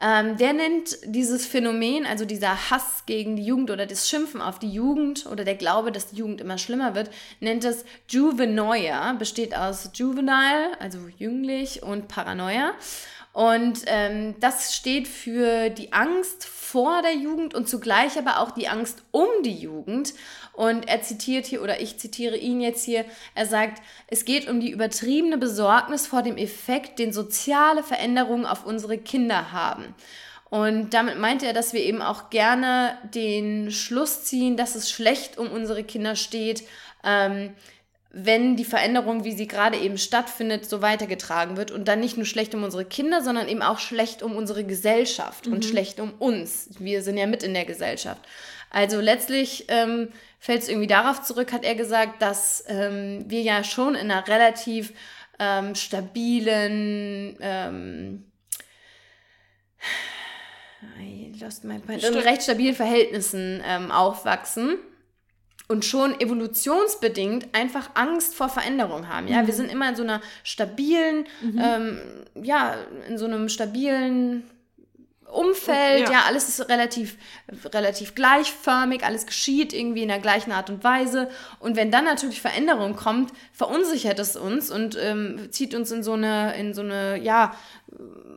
B: ähm, der nennt dieses Phänomen, also dieser Hass gegen die Jugend oder das Schimpfen auf die Jugend oder der Glaube, dass die Jugend immer schlimmer wird, nennt es Juvenoia, besteht aus Juvenile, also jünglich, und Paranoia. Und ähm, das steht für die Angst vor der Jugend und zugleich aber auch die Angst um die Jugend. Und er zitiert hier, oder ich zitiere ihn jetzt hier, er sagt, es geht um die übertriebene Besorgnis vor dem Effekt, den soziale Veränderungen auf unsere Kinder haben. Und damit meinte er, dass wir eben auch gerne den Schluss ziehen, dass es schlecht um unsere Kinder steht, ähm, wenn die Veränderung, wie sie gerade eben stattfindet, so weitergetragen wird und dann nicht nur schlecht um unsere Kinder, sondern eben auch schlecht um unsere Gesellschaft mhm. und schlecht um uns. Wir sind ja mit in der Gesellschaft. Also letztlich ähm, fällt es irgendwie darauf zurück, hat er gesagt, dass ähm, wir ja schon in einer relativ ähm, stabilen, ähm, I lost my point, in recht stabilen Verhältnissen ähm, aufwachsen und schon evolutionsbedingt einfach Angst vor Veränderung haben. Ja, mhm. wir sind immer in so einer stabilen, mhm. ähm, ja, in so einem stabilen Umfeld, ja. ja. alles ist relativ, relativ gleichförmig, alles geschieht irgendwie in der gleichen Art und Weise. Und wenn dann natürlich Veränderung kommt, verunsichert es uns und ähm, zieht uns in so eine, in so eine, ja,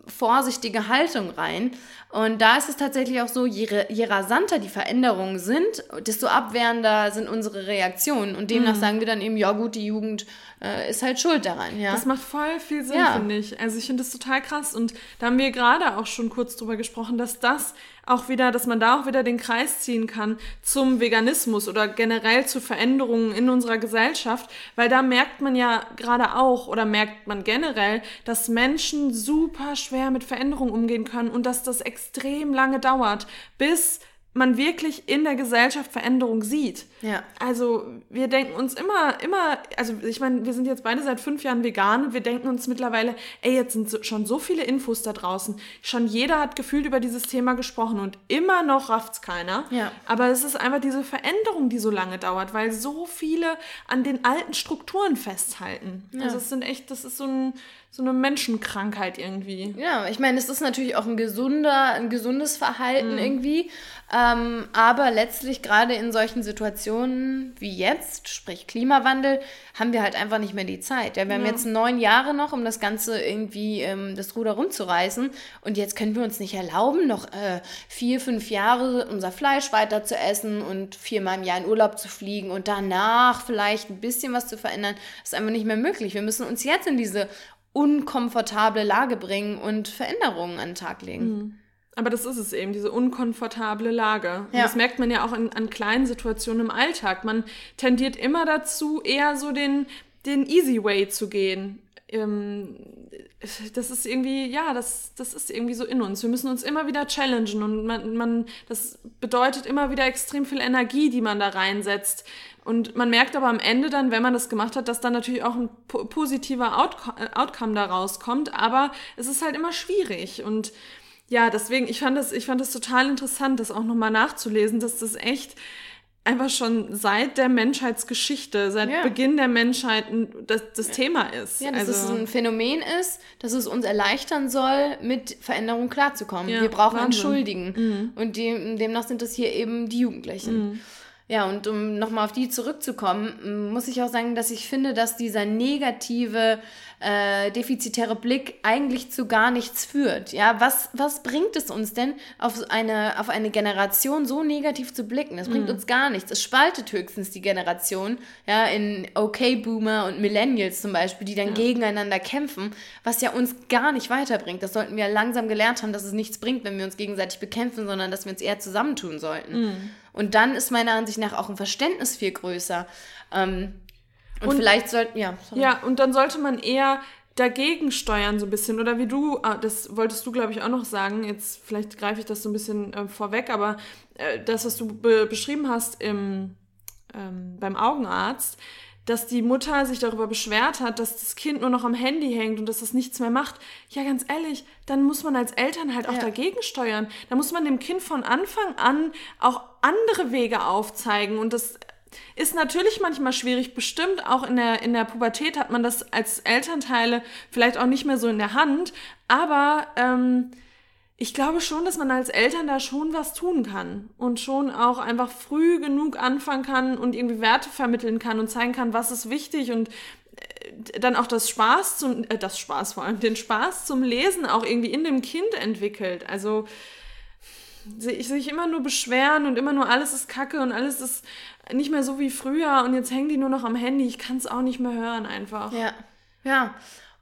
B: vorsichtige Haltung rein. Und da ist es tatsächlich auch so, je, je rasanter die Veränderungen sind, desto abwehrender sind unsere Reaktionen. Und demnach mhm. sagen wir dann eben, ja gut, die Jugend äh, ist halt schuld daran. Ja?
A: Das macht voll viel Sinn, ja. finde ich. Also ich finde das total krass. Und da haben wir gerade auch schon kurz drüber gesprochen, dass das auch wieder, dass man da auch wieder den Kreis ziehen kann zum Veganismus oder generell zu Veränderungen in unserer Gesellschaft, weil da merkt man ja gerade auch oder merkt man generell, dass Menschen super schwer mit Veränderungen umgehen können und dass das extrem lange dauert, bis man wirklich in der Gesellschaft Veränderung sieht. Ja. Also wir denken uns immer, immer, also ich meine, wir sind jetzt beide seit fünf Jahren vegan wir denken uns mittlerweile, ey, jetzt sind so, schon so viele Infos da draußen. Schon jeder hat gefühlt über dieses Thema gesprochen und immer noch rafft's keiner. Ja. Aber es ist einfach diese Veränderung, die so lange dauert, weil so viele an den alten Strukturen festhalten. Ja. Also es sind echt, das ist so ein so eine Menschenkrankheit irgendwie.
B: Ja, ich meine, es ist natürlich auch ein gesunder, ein gesundes Verhalten mhm. irgendwie. Ähm, aber letztlich gerade in solchen Situationen wie jetzt, sprich Klimawandel, haben wir halt einfach nicht mehr die Zeit. Ja, wir ja. haben jetzt neun Jahre noch, um das Ganze irgendwie ähm, das Ruder rumzureißen. Und jetzt können wir uns nicht erlauben, noch äh, vier, fünf Jahre unser Fleisch weiter zu essen und viermal im Jahr in Urlaub zu fliegen und danach vielleicht ein bisschen was zu verändern. Das ist einfach nicht mehr möglich. Wir müssen uns jetzt in diese unkomfortable Lage bringen und Veränderungen an den Tag legen. Mhm.
A: Aber das ist es eben, diese unkomfortable Lage. Ja. das merkt man ja auch in, an kleinen Situationen im Alltag. Man tendiert immer dazu, eher so den, den Easy Way zu gehen. Ähm, das ist irgendwie, ja, das, das ist irgendwie so in uns. Wir müssen uns immer wieder challengen und man, man, das bedeutet immer wieder extrem viel Energie, die man da reinsetzt. Und man merkt aber am Ende dann, wenn man das gemacht hat, dass dann natürlich auch ein positiver Outcome, äh, Outcome da rauskommt. Aber es ist halt immer schwierig. Und ja, deswegen, ich fand das, ich fand das total interessant, das auch nochmal nachzulesen, dass das echt einfach schon seit der Menschheitsgeschichte, seit ja. Beginn der Menschheit das, das ja. Thema ist.
B: Ja, dass also, es ein Phänomen ist, dass es uns erleichtern soll, mit Veränderungen klarzukommen. Ja, Wir brauchen Wahnsinn. einen Schuldigen. Mhm. Und dem, demnach sind es hier eben die Jugendlichen. Mhm. Ja, und um nochmal auf die zurückzukommen, muss ich auch sagen, dass ich finde, dass dieser negative, äh, defizitäre Blick eigentlich zu gar nichts führt. Ja, was, was bringt es uns denn, auf eine, auf eine Generation so negativ zu blicken? Das bringt mhm. uns gar nichts. Es spaltet höchstens die Generation, ja, in Okay-Boomer und Millennials zum Beispiel, die dann ja. gegeneinander kämpfen, was ja uns gar nicht weiterbringt. Das sollten wir langsam gelernt haben, dass es nichts bringt, wenn wir uns gegenseitig bekämpfen, sondern dass wir uns eher zusammentun sollten. Mhm. Und dann ist meiner Ansicht nach auch ein Verständnis viel größer. Ähm, und, und, vielleicht sollten, ja.
A: Sorry. Ja, und dann sollte man eher dagegen steuern so ein bisschen. Oder wie du, ah, das wolltest du, glaube ich, auch noch sagen, jetzt vielleicht greife ich das so ein bisschen äh, vorweg, aber äh, das, was du be beschrieben hast im, ähm, beim Augenarzt, dass die Mutter sich darüber beschwert hat, dass das Kind nur noch am Handy hängt und dass das nichts mehr macht. Ja, ganz ehrlich, dann muss man als Eltern halt auch ja. dagegen steuern. Da muss man dem Kind von Anfang an auch andere Wege aufzeigen. Und das ist natürlich manchmal schwierig. Bestimmt auch in der, in der Pubertät hat man das als Elternteile vielleicht auch nicht mehr so in der Hand. Aber ähm, ich glaube schon, dass man als Eltern da schon was tun kann und schon auch einfach früh genug anfangen kann und irgendwie Werte vermitteln kann und zeigen kann, was ist wichtig und äh, dann auch das Spaß zum, äh, das Spaß vor allem, den Spaß zum Lesen auch irgendwie in dem Kind entwickelt. Also sich, sich immer nur beschweren und immer nur alles ist Kacke und alles ist nicht mehr so wie früher und jetzt hängen die nur noch am Handy. Ich kann es auch nicht mehr hören einfach.
B: Ja, ja.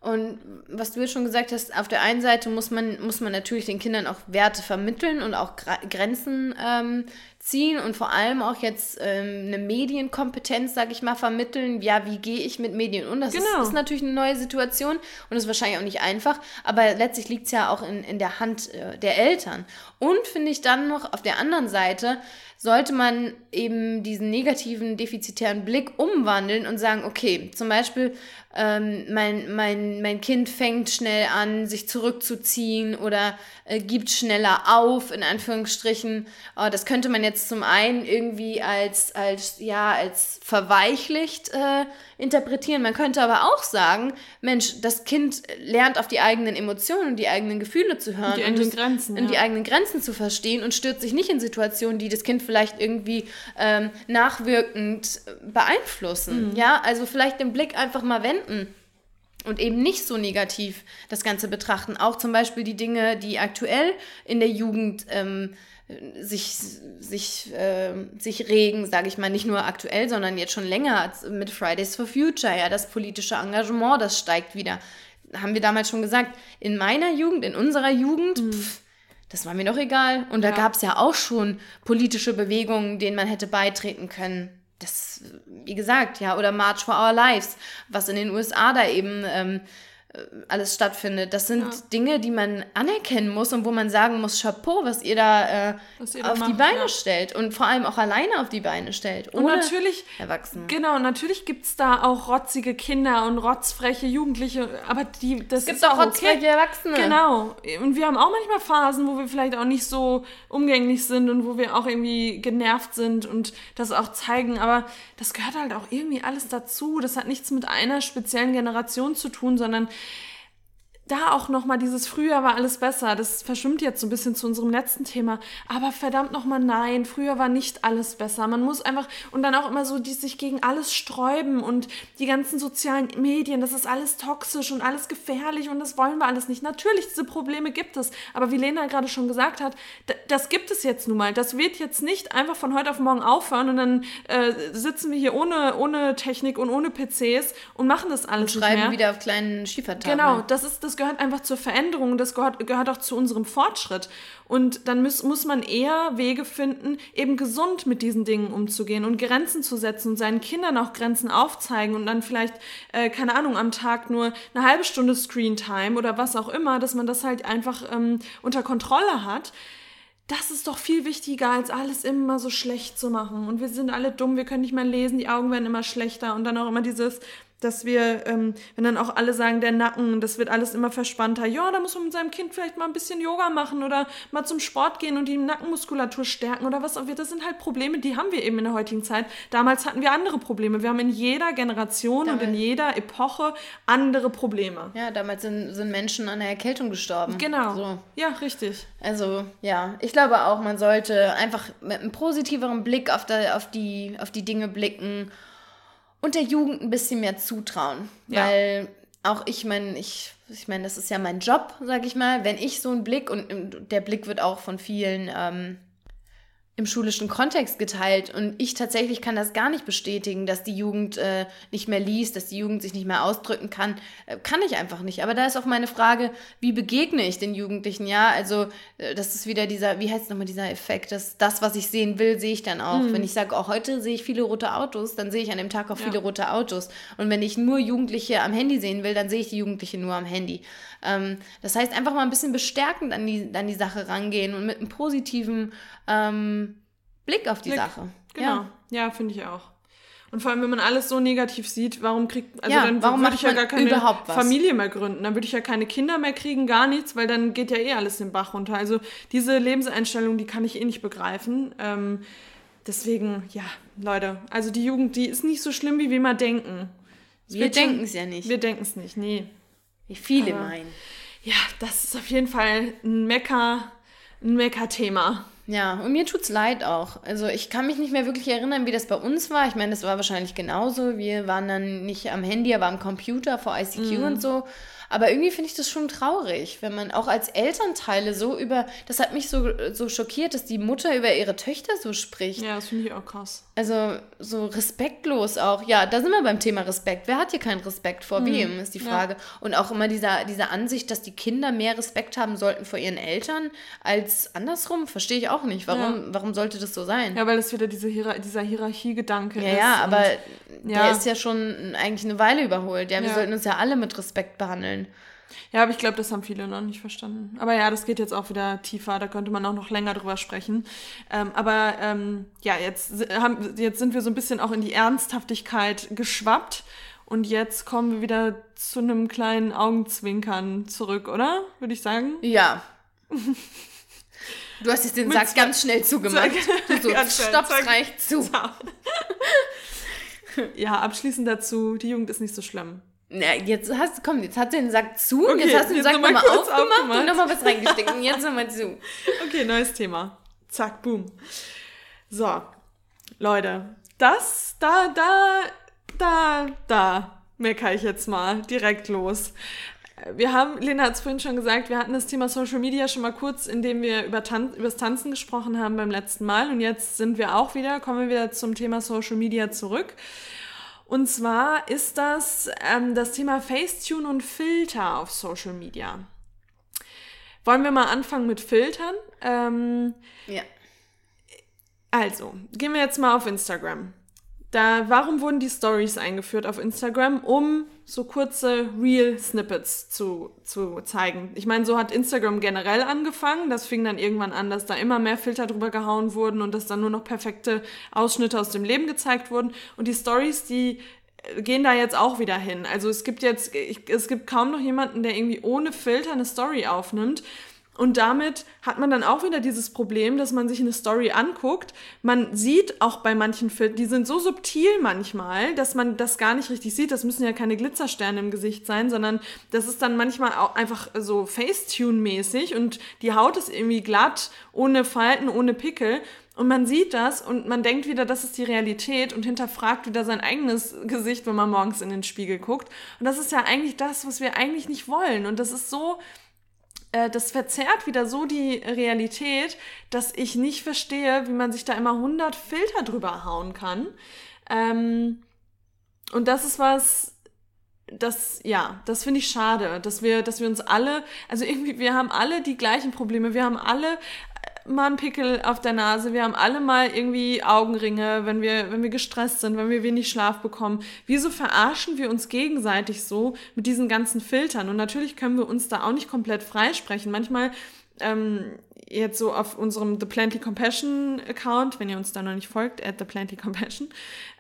B: Und was du jetzt schon gesagt hast, auf der einen Seite muss man, muss man natürlich den Kindern auch Werte vermitteln und auch Grenzen ähm, ziehen und vor allem auch jetzt ähm, eine Medienkompetenz, sage ich mal, vermitteln. Ja, wie gehe ich mit Medien um? Das genau. ist, ist, natürlich eine neue Situation und ist wahrscheinlich auch nicht einfach, aber letztlich liegt es ja auch in, in der Hand äh, der Eltern. Und finde ich dann noch auf der anderen Seite, sollte man eben diesen negativen, defizitären Blick umwandeln und sagen, okay, zum Beispiel, ähm, mein, mein, mein Kind fängt schnell an, sich zurückzuziehen oder äh, gibt schneller auf, in Anführungsstrichen. Oh, das könnte man jetzt zum einen irgendwie als, als, ja, als verweichlicht äh, interpretieren. Man könnte aber auch sagen, Mensch, das Kind lernt auf die eigenen Emotionen und die eigenen Gefühle zu hören. Die und eigenen Grenzen. Und die eigenen Grenzen zu verstehen und stürzt sich nicht in Situationen, die das Kind vielleicht irgendwie ähm, nachwirkend beeinflussen. Mhm. Ja, also vielleicht den Blick einfach mal wenden und eben nicht so negativ das Ganze betrachten. Auch zum Beispiel die Dinge, die aktuell in der Jugend ähm, sich, sich, äh, sich regen, sage ich mal, nicht nur aktuell, sondern jetzt schon länger mit Fridays for Future. Ja, das politische Engagement, das steigt wieder. Haben wir damals schon gesagt, in meiner Jugend, in unserer Jugend, mhm. Das war mir doch egal. Und da gab es ja auch schon politische Bewegungen, denen man hätte beitreten können. Das, wie gesagt, ja, oder March for Our Lives, was in den USA da eben ähm, äh, alles stattfindet. Das sind ja. Dinge, die man anerkennen muss und wo man sagen muss, Chapeau, was ihr da äh, was ihr auf macht, die Beine ja. stellt und vor allem auch alleine auf die Beine stellt.
A: Und natürlich, Erwachsene. Genau, natürlich gibt es da auch rotzige Kinder und rotzfreche Jugendliche, aber die, das es gibt ist auch rotzfreche okay. Erwachsene. Genau. Und wir haben auch manchmal Phasen, wo wir vielleicht auch nicht so umgänglich sind und wo wir auch irgendwie genervt sind und das auch zeigen, aber das gehört halt auch irgendwie alles dazu. Das hat nichts mit einer speziellen Generation zu tun, sondern da auch nochmal dieses früher war alles besser, das verschwimmt jetzt so ein bisschen zu unserem letzten Thema, aber verdammt nochmal nein, früher war nicht alles besser. Man muss einfach und dann auch immer so die sich gegen alles sträuben und die ganzen sozialen Medien, das ist alles toxisch und alles gefährlich und das wollen wir alles nicht. Natürlich, diese Probleme gibt es, aber wie Lena gerade schon gesagt hat, das gibt es jetzt nun mal. Das wird jetzt nicht einfach von heute auf morgen aufhören und dann äh, sitzen wir hier ohne, ohne Technik und ohne PCs und machen das alles
B: und schreiben wieder auf kleinen Schiefertafeln.
A: Genau, das ist das gehört einfach zur Veränderung, das gehört, gehört auch zu unserem Fortschritt. Und dann muss, muss man eher Wege finden, eben gesund mit diesen Dingen umzugehen und Grenzen zu setzen und seinen Kindern auch Grenzen aufzeigen und dann vielleicht, äh, keine Ahnung, am Tag nur eine halbe Stunde Screen Time oder was auch immer, dass man das halt einfach ähm, unter Kontrolle hat das ist doch viel wichtiger, als alles immer so schlecht zu machen. Und wir sind alle dumm, wir können nicht mehr lesen, die Augen werden immer schlechter und dann auch immer dieses, dass wir, ähm, wenn dann auch alle sagen, der Nacken, das wird alles immer verspannter, ja, da muss man mit seinem Kind vielleicht mal ein bisschen Yoga machen oder mal zum Sport gehen und die Nackenmuskulatur stärken oder was auch immer. Das sind halt Probleme, die haben wir eben in der heutigen Zeit. Damals hatten wir andere Probleme. Wir haben in jeder Generation damals, und in jeder Epoche andere Probleme.
B: Ja, damals sind, sind Menschen an der Erkältung gestorben.
A: Genau. So. Ja, richtig.
B: Also, ja, ich glaube auch, man sollte einfach mit einem positiveren Blick auf, der, auf, die, auf die Dinge blicken und der Jugend ein bisschen mehr zutrauen. Ja. Weil auch ich meine, ich, ich meine, das ist ja mein Job, sag ich mal. Wenn ich so einen Blick, und der Blick wird auch von vielen ähm, im schulischen Kontext geteilt und ich tatsächlich kann das gar nicht bestätigen, dass die Jugend äh, nicht mehr liest, dass die Jugend sich nicht mehr ausdrücken kann. Äh, kann ich einfach nicht. Aber da ist auch meine Frage, wie begegne ich den Jugendlichen? Ja, also äh, das ist wieder dieser, wie heißt nochmal dieser Effekt, dass das, was ich sehen will, sehe ich dann auch. Mhm. Wenn ich sage, auch oh, heute sehe ich viele rote Autos, dann sehe ich an dem Tag auch ja. viele rote Autos. Und wenn ich nur Jugendliche am Handy sehen will, dann sehe ich die Jugendliche nur am Handy. Ähm, das heißt, einfach mal ein bisschen bestärkend an die, an die Sache rangehen und mit einem positiven ähm, Blick auf die Blick. Sache.
A: Genau. Ja, ja finde ich auch. Und vor allem, wenn man alles so negativ sieht, warum kriegt, also ja, dann warum würde ich ja gar keine Familie mehr gründen. Dann würde ich ja keine Kinder mehr kriegen, gar nichts, weil dann geht ja eh alles den Bach runter. Also diese Lebenseinstellung, die kann ich eh nicht begreifen. Ähm, deswegen, ja, Leute, also die Jugend, die ist nicht so schlimm, wie wir mal denken.
B: wir denken es ja nicht.
A: Wir denken es nicht, nee.
B: Wie viele Aber, meinen.
A: Ja, das ist auf jeden Fall ein Mecker, ein Mecker-Thema.
B: Ja, und mir tut's leid auch. Also ich kann mich nicht mehr wirklich erinnern, wie das bei uns war. Ich meine, das war wahrscheinlich genauso. Wir waren dann nicht am Handy, aber am Computer vor ICQ mm. und so. Aber irgendwie finde ich das schon traurig, wenn man auch als Elternteile so über, das hat mich so, so schockiert, dass die Mutter über ihre Töchter so spricht.
A: Ja, das finde ich auch krass.
B: Also so respektlos auch. Ja, da sind wir beim Thema Respekt. Wer hat hier keinen Respekt vor mhm. wem, ist die Frage. Ja. Und auch immer dieser, diese Ansicht, dass die Kinder mehr Respekt haben sollten vor ihren Eltern als andersrum, verstehe ich auch nicht. Warum, ja. warum sollte das so sein?
A: Ja, weil das wieder diese Hier dieser Hierarchiegedanke
B: ja, ist. Ja, aber der ist ja schon eigentlich eine Weile überholt. Ja, wir sollten uns ja alle mit Respekt behandeln vorstellen.
A: Ja, aber ich glaube, das haben viele noch nicht verstanden. Aber ja, das geht jetzt auch wieder tiefer, da könnte man auch noch länger drüber sprechen. Ähm, aber ähm, ja, jetzt, haben, jetzt sind wir so ein bisschen auch in die Ernsthaftigkeit geschwappt. Und jetzt kommen wir wieder zu einem kleinen Augenzwinkern zurück, oder? Würde ich sagen.
B: Ja. Du hast jetzt den Sack ganz schnell zugemacht. Du so, stopp, reicht zu.
A: ja, abschließend dazu, die Jugend ist nicht so schlimm.
B: Na, jetzt hast komm, jetzt hat sie den Sack zu okay, und jetzt hast du den Sack nochmal noch aufgemacht, aufgemacht, und nochmal was reingesteckt und jetzt nochmal zu.
A: Okay, neues Thema. Zack, boom. So, Leute, das, da, da, da, da meckere ich jetzt mal direkt los. Wir haben, Lena hat es vorhin schon gesagt, wir hatten das Thema Social Media schon mal kurz, indem wir über, Tan über das Tanzen gesprochen haben beim letzten Mal. Und jetzt sind wir auch wieder, kommen wir wieder zum Thema Social Media zurück. Und zwar ist das ähm, das Thema Facetune und Filter auf Social Media. Wollen wir mal anfangen mit Filtern? Ähm, ja. Also, gehen wir jetzt mal auf Instagram. Da, warum wurden die Stories eingeführt auf Instagram? Um so kurze Real-Snippets zu, zu zeigen. Ich meine, so hat Instagram generell angefangen. Das fing dann irgendwann an, dass da immer mehr Filter drüber gehauen wurden und dass dann nur noch perfekte Ausschnitte aus dem Leben gezeigt wurden. Und die Stories, die äh, gehen da jetzt auch wieder hin. Also es gibt jetzt, es gibt kaum noch jemanden, der irgendwie ohne Filter eine Story aufnimmt. Und damit hat man dann auch wieder dieses Problem, dass man sich eine Story anguckt. Man sieht auch bei manchen Filmen, die sind so subtil manchmal, dass man das gar nicht richtig sieht. Das müssen ja keine Glitzersterne im Gesicht sein, sondern das ist dann manchmal auch einfach so Facetune-mäßig und die Haut ist irgendwie glatt, ohne Falten, ohne Pickel. Und man sieht das und man denkt wieder, das ist die Realität und hinterfragt wieder sein eigenes Gesicht, wenn man morgens in den Spiegel guckt. Und das ist ja eigentlich das, was wir eigentlich nicht wollen. Und das ist so das verzerrt wieder so die Realität, dass ich nicht verstehe, wie man sich da immer 100 Filter drüber hauen kann. Ähm, und das ist was, das, ja, das finde ich schade, dass wir, dass wir uns alle, also irgendwie, wir haben alle die gleichen Probleme, wir haben alle mal einen Pickel auf der Nase, wir haben alle mal irgendwie Augenringe, wenn wir, wenn wir gestresst sind, wenn wir wenig Schlaf bekommen. Wieso verarschen wir uns gegenseitig so mit diesen ganzen Filtern? Und natürlich können wir uns da auch nicht komplett freisprechen. Manchmal ähm, jetzt so auf unserem The Plenty Compassion Account, wenn ihr uns da noch nicht folgt, at The Plenty Compassion,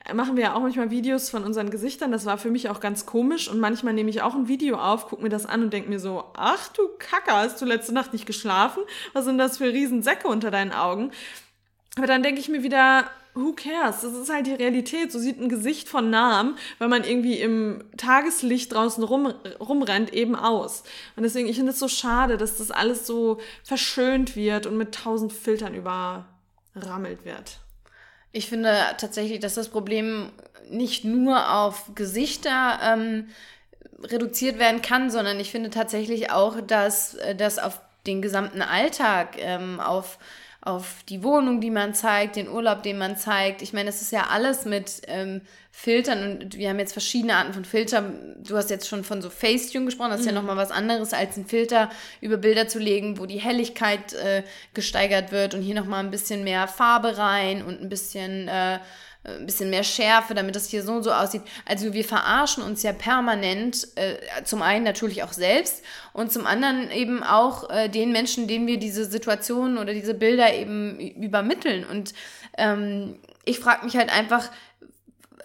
A: äh, machen wir ja auch manchmal Videos von unseren Gesichtern. Das war für mich auch ganz komisch und manchmal nehme ich auch ein Video auf, gucke mir das an und denke mir so, ach du Kacke, hast du letzte Nacht nicht geschlafen? Was sind das für Riesensäcke unter deinen Augen? Aber dann denke ich mir wieder, who cares? Das ist halt die Realität. So sieht ein Gesicht von Namen, wenn man irgendwie im Tageslicht draußen rum, rumrennt, eben aus. Und deswegen, ich finde es so schade, dass das alles so verschönt wird und mit tausend Filtern überrammelt wird.
B: Ich finde tatsächlich, dass das Problem nicht nur auf Gesichter ähm, reduziert werden kann, sondern ich finde tatsächlich auch, dass äh, das auf den gesamten Alltag, ähm, auf auf die Wohnung, die man zeigt, den Urlaub, den man zeigt. Ich meine, es ist ja alles mit ähm, Filtern und wir haben jetzt verschiedene Arten von Filtern. Du hast jetzt schon von so Facetune gesprochen, das ist mhm. ja nochmal was anderes, als einen Filter über Bilder zu legen, wo die Helligkeit äh, gesteigert wird und hier nochmal ein bisschen mehr Farbe rein und ein bisschen äh, ein bisschen mehr Schärfe, damit das hier so und so aussieht. Also wir verarschen uns ja permanent, äh, zum einen natürlich auch selbst und zum anderen eben auch äh, den Menschen, denen wir diese Situationen oder diese Bilder eben übermitteln. Und ähm, ich frage mich halt einfach,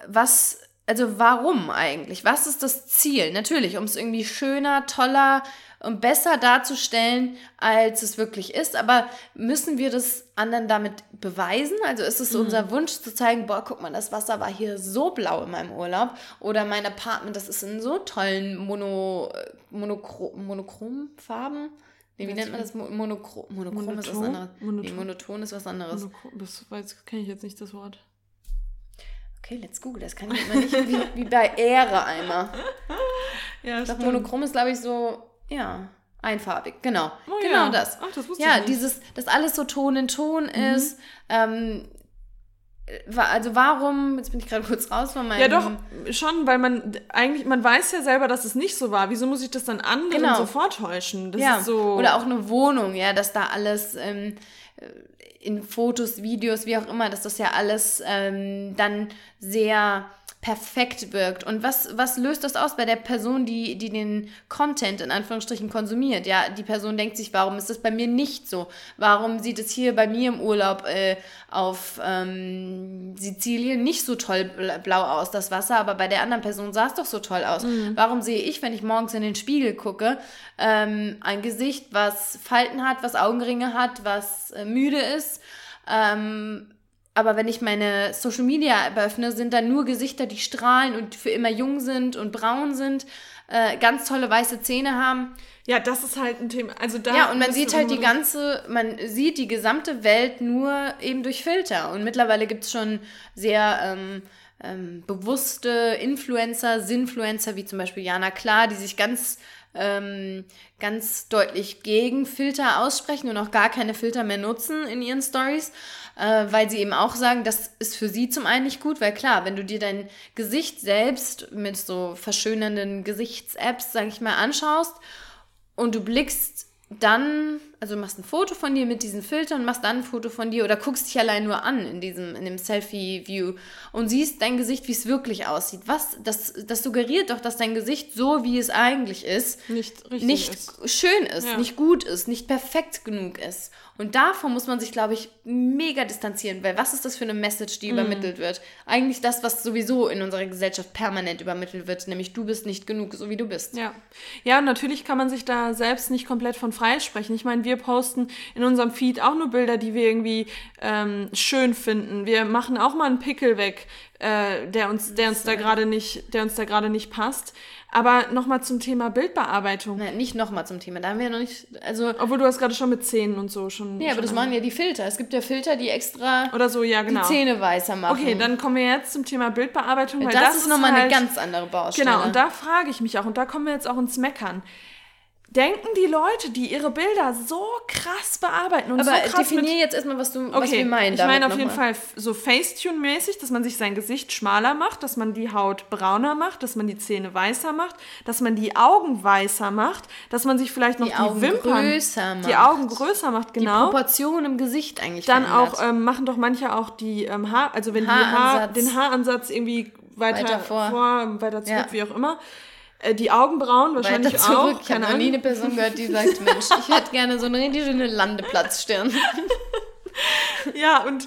B: was, also warum eigentlich? Was ist das Ziel? Natürlich, um es irgendwie schöner, toller, und besser darzustellen, als es wirklich ist. Aber müssen wir das anderen damit beweisen? Also ist es mhm. unser Wunsch zu zeigen, boah, guck mal, das Wasser war hier so blau in meinem Urlaub oder mein Apartment, das ist in so tollen Mono, Monochro Monochromfarben. Nee, wie nennt man das? Monochrom, Monochrom Monoton? ist was anderes. Monoton. Nee, Monoton ist was anderes. Monochrom,
A: das kenne ich jetzt nicht, das Wort.
B: Okay, let's google. Das kann ich immer nicht wie, wie bei Ehre einmal. Ja, ich glaube, monochrom ist, glaube ich, so ja, einfarbig, genau. Oh, genau ja. das. Ach, das wusste ja, ich nicht. dieses, dass alles so Ton in Ton mhm. ist. Ähm, also warum, jetzt bin ich gerade kurz raus von meinem...
A: Ja doch, schon, weil man eigentlich, man weiß ja selber, dass es nicht so war. Wieso muss ich das dann anderen genau. so vortäuschen? Das
B: ja. ist so... Oder auch eine Wohnung, ja, dass da alles ähm, in Fotos, Videos, wie auch immer, dass das ja alles ähm, dann sehr perfekt wirkt. Und was, was löst das aus bei der Person, die, die den Content in Anführungsstrichen konsumiert? Ja, die Person denkt sich, warum ist das bei mir nicht so? Warum sieht es hier bei mir im Urlaub äh, auf ähm, Sizilien nicht so toll blau aus, das Wasser, aber bei der anderen Person sah es doch so toll aus. Mhm. Warum sehe ich, wenn ich morgens in den Spiegel gucke, ähm, ein Gesicht, was Falten hat, was Augenringe hat, was äh, müde ist? Ähm, aber wenn ich meine Social Media App öffne, sind da nur Gesichter, die strahlen und für immer jung sind und braun sind, äh, ganz tolle weiße Zähne haben.
A: Ja, das ist halt ein Thema. Also da
B: ja, und man sieht halt die ganze, man sieht die gesamte Welt nur eben durch Filter. Und mittlerweile gibt es schon sehr ähm, ähm, bewusste Influencer, Sinfluencer, wie zum Beispiel Jana Klar, die sich ganz ähm, ganz deutlich gegen Filter aussprechen und auch gar keine Filter mehr nutzen in ihren Stories äh, weil sie eben auch sagen, das ist für sie zum einen nicht gut, weil klar, wenn du dir dein Gesicht selbst mit so verschönernden Gesichts-Apps, sag ich mal, anschaust und du blickst dann, also du machst ein Foto von dir mit diesen Filtern, machst dann ein Foto von dir oder guckst dich allein nur an in diesem, in dem Selfie-View und siehst dein Gesicht, wie es wirklich aussieht. Was, das, das suggeriert doch, dass dein Gesicht so, wie es eigentlich ist, nicht, nicht ist. schön ist, ja. nicht gut ist, nicht perfekt genug ist. Und davon muss man sich, glaube ich, mega distanzieren, weil was ist das für eine Message, die mm. übermittelt wird? Eigentlich das, was sowieso in unserer Gesellschaft permanent übermittelt wird, nämlich du bist nicht genug, so wie du bist.
A: Ja, ja und natürlich kann man sich da selbst nicht komplett von freisprechen. Ich meine, wir posten in unserem Feed auch nur Bilder, die wir irgendwie ähm, schön finden. Wir machen auch mal einen Pickel weg, äh, der uns, der uns da gerade nicht, der uns da gerade nicht passt. Aber nochmal zum Thema Bildbearbeitung.
B: Nein, nicht nochmal zum Thema. Da haben wir ja noch nicht. Also,
A: Obwohl du hast gerade schon mit Zähnen und so schon.
B: Ja, aber das machen ja die Filter. Es gibt ja Filter, die extra
A: Oder so, ja, genau.
B: die Zähne weißer machen.
A: Okay, dann kommen wir jetzt zum Thema Bildbearbeitung.
B: Weil das, das ist nochmal halt, eine ganz andere Baustelle.
A: Genau, und da frage ich mich auch, und da kommen wir jetzt auch ins Meckern denken die Leute, die ihre Bilder so krass bearbeiten und
B: Aber
A: so krass
B: definier jetzt erstmal, was, du, okay, was wir meinen.
A: Ich meine auf jeden Fall so Facetune-mäßig, dass man sich sein Gesicht schmaler macht, dass man die Haut brauner macht, dass man die Zähne weißer macht, dass man die Augen weißer macht, dass man sich vielleicht noch die, die Augen Wimpern, größer macht. die Augen größer macht, genau.
B: Die Proportion im Gesicht eigentlich.
A: Dann verändert. auch ähm, machen doch manche auch die ähm, Haar, also wenn Haaransatz. die Haar, den Haaransatz irgendwie weiter, weiter vor, vor weiter zurück, ja. wie auch immer die Augenbrauen wahrscheinlich
B: Weiter zurück.
A: auch.
B: Ich habe noch nie eine Person gehört, die sagt, Mensch, ich hätte gerne so eine richtig schöne Landeplatzstirn.
A: Ja, und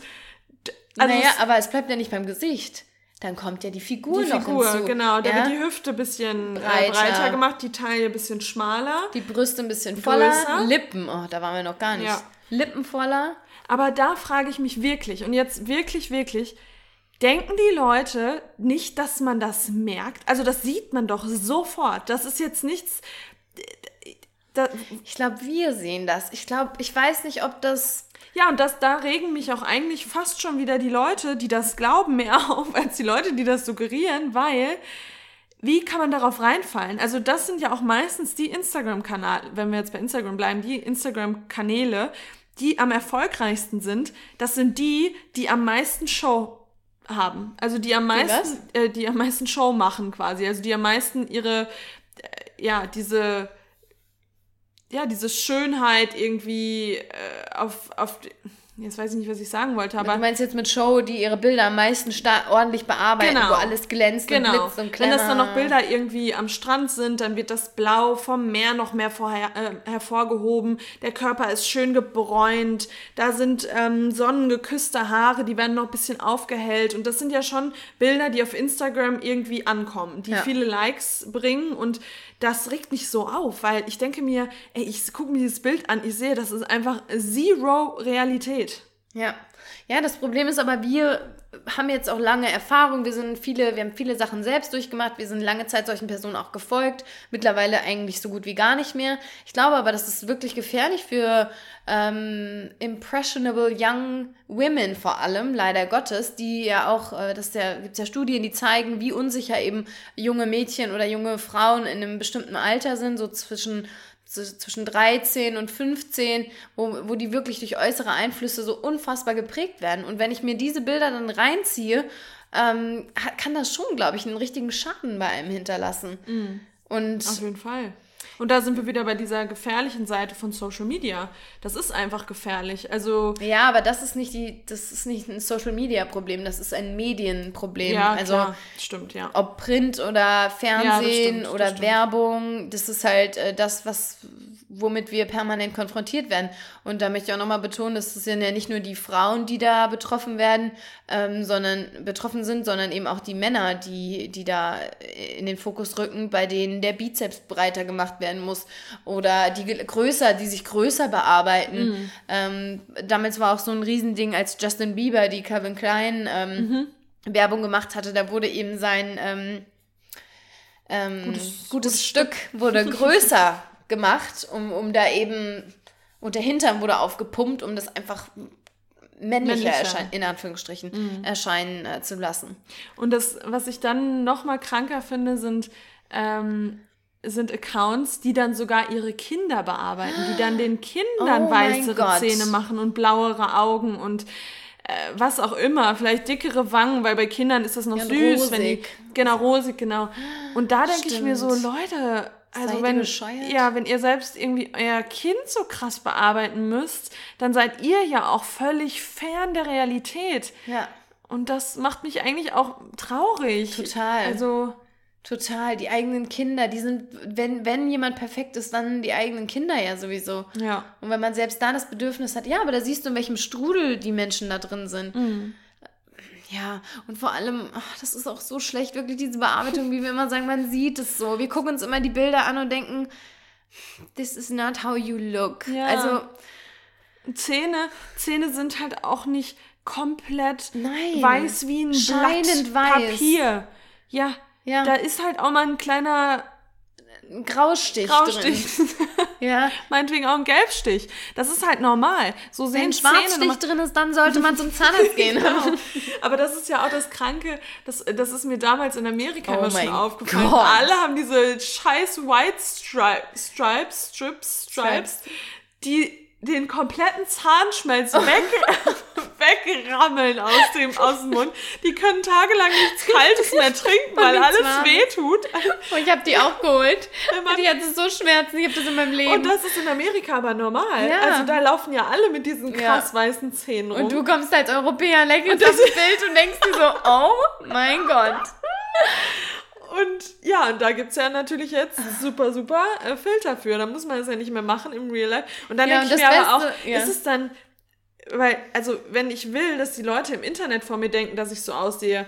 A: also
B: naja,
A: es-
B: aber es bleibt ja nicht beim Gesicht. Dann kommt ja die Figur,
A: die
B: noch
A: Figur,
B: hinzu.
A: genau. Da
B: ja?
A: wird die Hüfte ein bisschen breiter.
B: Breiter.
A: Äh, breiter gemacht, die Taille ein bisschen schmaler.
B: Die Brüste ein bisschen voller,
A: Größer.
B: Lippen, oh, da waren wir noch gar nicht.
A: Ja.
B: Lippen voller.
A: Aber da frage ich mich wirklich, und jetzt wirklich, wirklich, denken die Leute nicht, dass man das merkt? Also das sieht man doch sofort. Das ist jetzt nichts. Da,
B: Ich glaube, wir sehen das. Ich glaube, ich weiß nicht, ob das.
A: ja, und das, da regen mich auch eigentlich fast schon wieder die Leute, die das glauben, mehr auf, als die Leute, die das suggerieren, weil wie kann man darauf reinfallen? Also das sind ja auch meistens die Instagram-Kanäle, wenn wir jetzt bei Instagram bleiben, die Instagram-Kanäle, die am erfolgreichsten sind. Das sind die, die am meisten Show haben. Also die am meisten, äh, die am meisten Show machen quasi. Also die am meisten ihre, äh, ja, diese, ja, diese Schönheit irgendwie äh, auf, auf, jetzt weiß ich nicht, was ich sagen wollte, aber
B: du meinst jetzt mit Show, die ihre Bilder am meisten ordentlich bearbeiten,
A: Genau.
B: wo alles glänzt und
A: Genau.
B: blitzt und
A: Wenn
B: kleiner.
A: das dann noch Bilder irgendwie am Strand sind, dann wird das Blau vom Meer noch mehr vorher, äh, hervorgehoben. Der Körper ist schön gebräunt. Da sind ähm, sonnengeküsste Haare, die werden noch ein bisschen aufgehellt. Und das sind ja schon Bilder, die auf Instagram irgendwie ankommen, die
B: Ja.
A: viele Likes bringen. Und das regt mich so auf, weil ich denke mir, ey, ich gucke mir dieses Bild an, ich sehe, das ist einfach Zero Realität.
B: Ja. Ja, das Problem ist aber, wir haben jetzt auch lange Erfahrung, wir sind viele, wir haben viele Sachen selbst durchgemacht, wir sind lange Zeit solchen Personen auch gefolgt, mittlerweile eigentlich so gut wie gar nicht mehr. Ich glaube aber, das ist wirklich gefährlich für ähm, impressionable young women vor allem, leider Gottes, die ja auch, äh, das ja, gibt ja Studien, die zeigen, wie unsicher eben junge Mädchen oder junge Frauen in einem bestimmten Alter sind, so zwischen zwischen 13 und 15, wo, wo die wirklich durch äußere Einflüsse so unfassbar geprägt werden. Und wenn ich mir diese Bilder dann reinziehe, ähm, kann das schon, glaube ich, einen richtigen Schaden bei einem hinterlassen. Und
A: Auf jeden Fall. Und da sind wir wieder bei dieser gefährlichen Seite von Social Media. Das ist einfach gefährlich. Also,
B: ja, aber das ist nicht die, das ist nicht ein Social Media Problem, das ist ein Medienproblem.
A: ja,
B: also
A: klar, stimmt, ja.
B: ob Print oder Fernsehen
A: stimmt, das
B: oder
A: stimmt.
B: Werbung, das ist halt äh, das, was womit wir permanent konfrontiert werden. Und da möchte ich auch nochmal betonen, dass es sind ja nicht nur die Frauen, die da betroffen werden, ähm, sondern betroffen sind, sondern eben auch die Männer, die, die da in den Fokus rücken, bei denen der Bizeps breiter gemacht werden muss oder die größer, die sich größer bearbeiten. Ähm, damals war auch so ein Riesending, als Justin Bieber die Calvin Klein ähm, Werbung gemacht hatte, da wurde eben sein ähm, ähm, gutes,
A: gutes
B: Stück. Wurde größer gemacht, um, um da eben, und der Hintern wurde aufgepumpt, um das einfach männlicher, erscheinen, in Anführungsstrichen, erscheinen äh, zu lassen.
A: Und das, was ich dann noch mal kranker finde, sind, ähm, sind Accounts, die dann sogar ihre Kinder bearbeiten, die dann den Kindern
B: Oh
A: weißere. Zähne machen und blauere Augen und äh, was auch immer, vielleicht dickere Wangen, weil bei Kindern ist das noch
B: Ja,
A: süß, wenn die,
B: rosig.
A: genau rosig, genau. Und da denke ich mir so. Leute, also
B: Seid ihr
A: wenn
B: bescheuert?
A: ja, wenn ihr selbst irgendwie euer Kind so krass bearbeiten müsst, dann seid ihr ja auch völlig fern der Realität.
B: Ja.
A: Und das macht mich eigentlich auch traurig.
B: Total.
A: Also,
B: Total, die eigenen Kinder, die sind, wenn, wenn jemand perfekt ist, dann die eigenen Kinder ja sowieso.
A: ja.
B: Und wenn man selbst da das Bedürfnis hat, ja, aber da siehst du, in welchem Strudel die Menschen da drin sind. Ja, und vor allem, ach, das ist auch so schlecht, wirklich diese Bearbeitung, wie wir immer sagen, man sieht es so. Wir gucken uns immer die Bilder an und denken, this is not how you look.
A: Ja.
B: Also,
A: Zähne, Zähne sind halt auch nicht komplett
B: Nein.
A: weiß wie ein
B: Scheinend
A: Blatt
B: weiß.
A: Papier. Ja,
B: Ja.
A: da ist halt auch mal ein kleiner
B: ein Graustich,
A: Graustich.
B: drin. Ja.
A: Meinetwegen auch ein Gelbstich. Das ist halt normal. So sehen
B: Wenn ein Schwarzstich drin ist, dann sollte man zum Zahnarzt gehen.
A: Genau. Aber das ist ja auch das Kranke, das, das ist mir damals in Amerika
B: Oh
A: immer schon aufgefallen.
B: Gott.
A: Alle haben diese scheiß White Stri Stripes, Strips, Stripes, die den kompletten Zahnschmelz weg, wegrammeln aus dem, aus dem Mund. Die können tagelang nichts Kaltes mehr trinken, weil alles wehtut.
B: Und ich habe die auch geholt. Die hatte so Schmerzen, ich habe das in meinem Leben.
A: Und das ist in Amerika aber normal.
B: Ja.
A: Also da laufen ja alle mit diesen
B: Ja.
A: krass weißen Zähnen rum.
B: Und du kommst als Europäer, auf das Bild und denkst dir so, oh mein Gott.
A: Und ja, und da gibt es ja natürlich jetzt super, super äh, Filter für. Da muss man das ja nicht mehr machen im Real Life. Und dann
B: Ja,
A: denke ich mir
B: das
A: aber auch,
B: Beste- ja.
A: ist es dann, weil, also wenn ich will, dass die Leute im Internet von mir denken, dass ich so aussehe,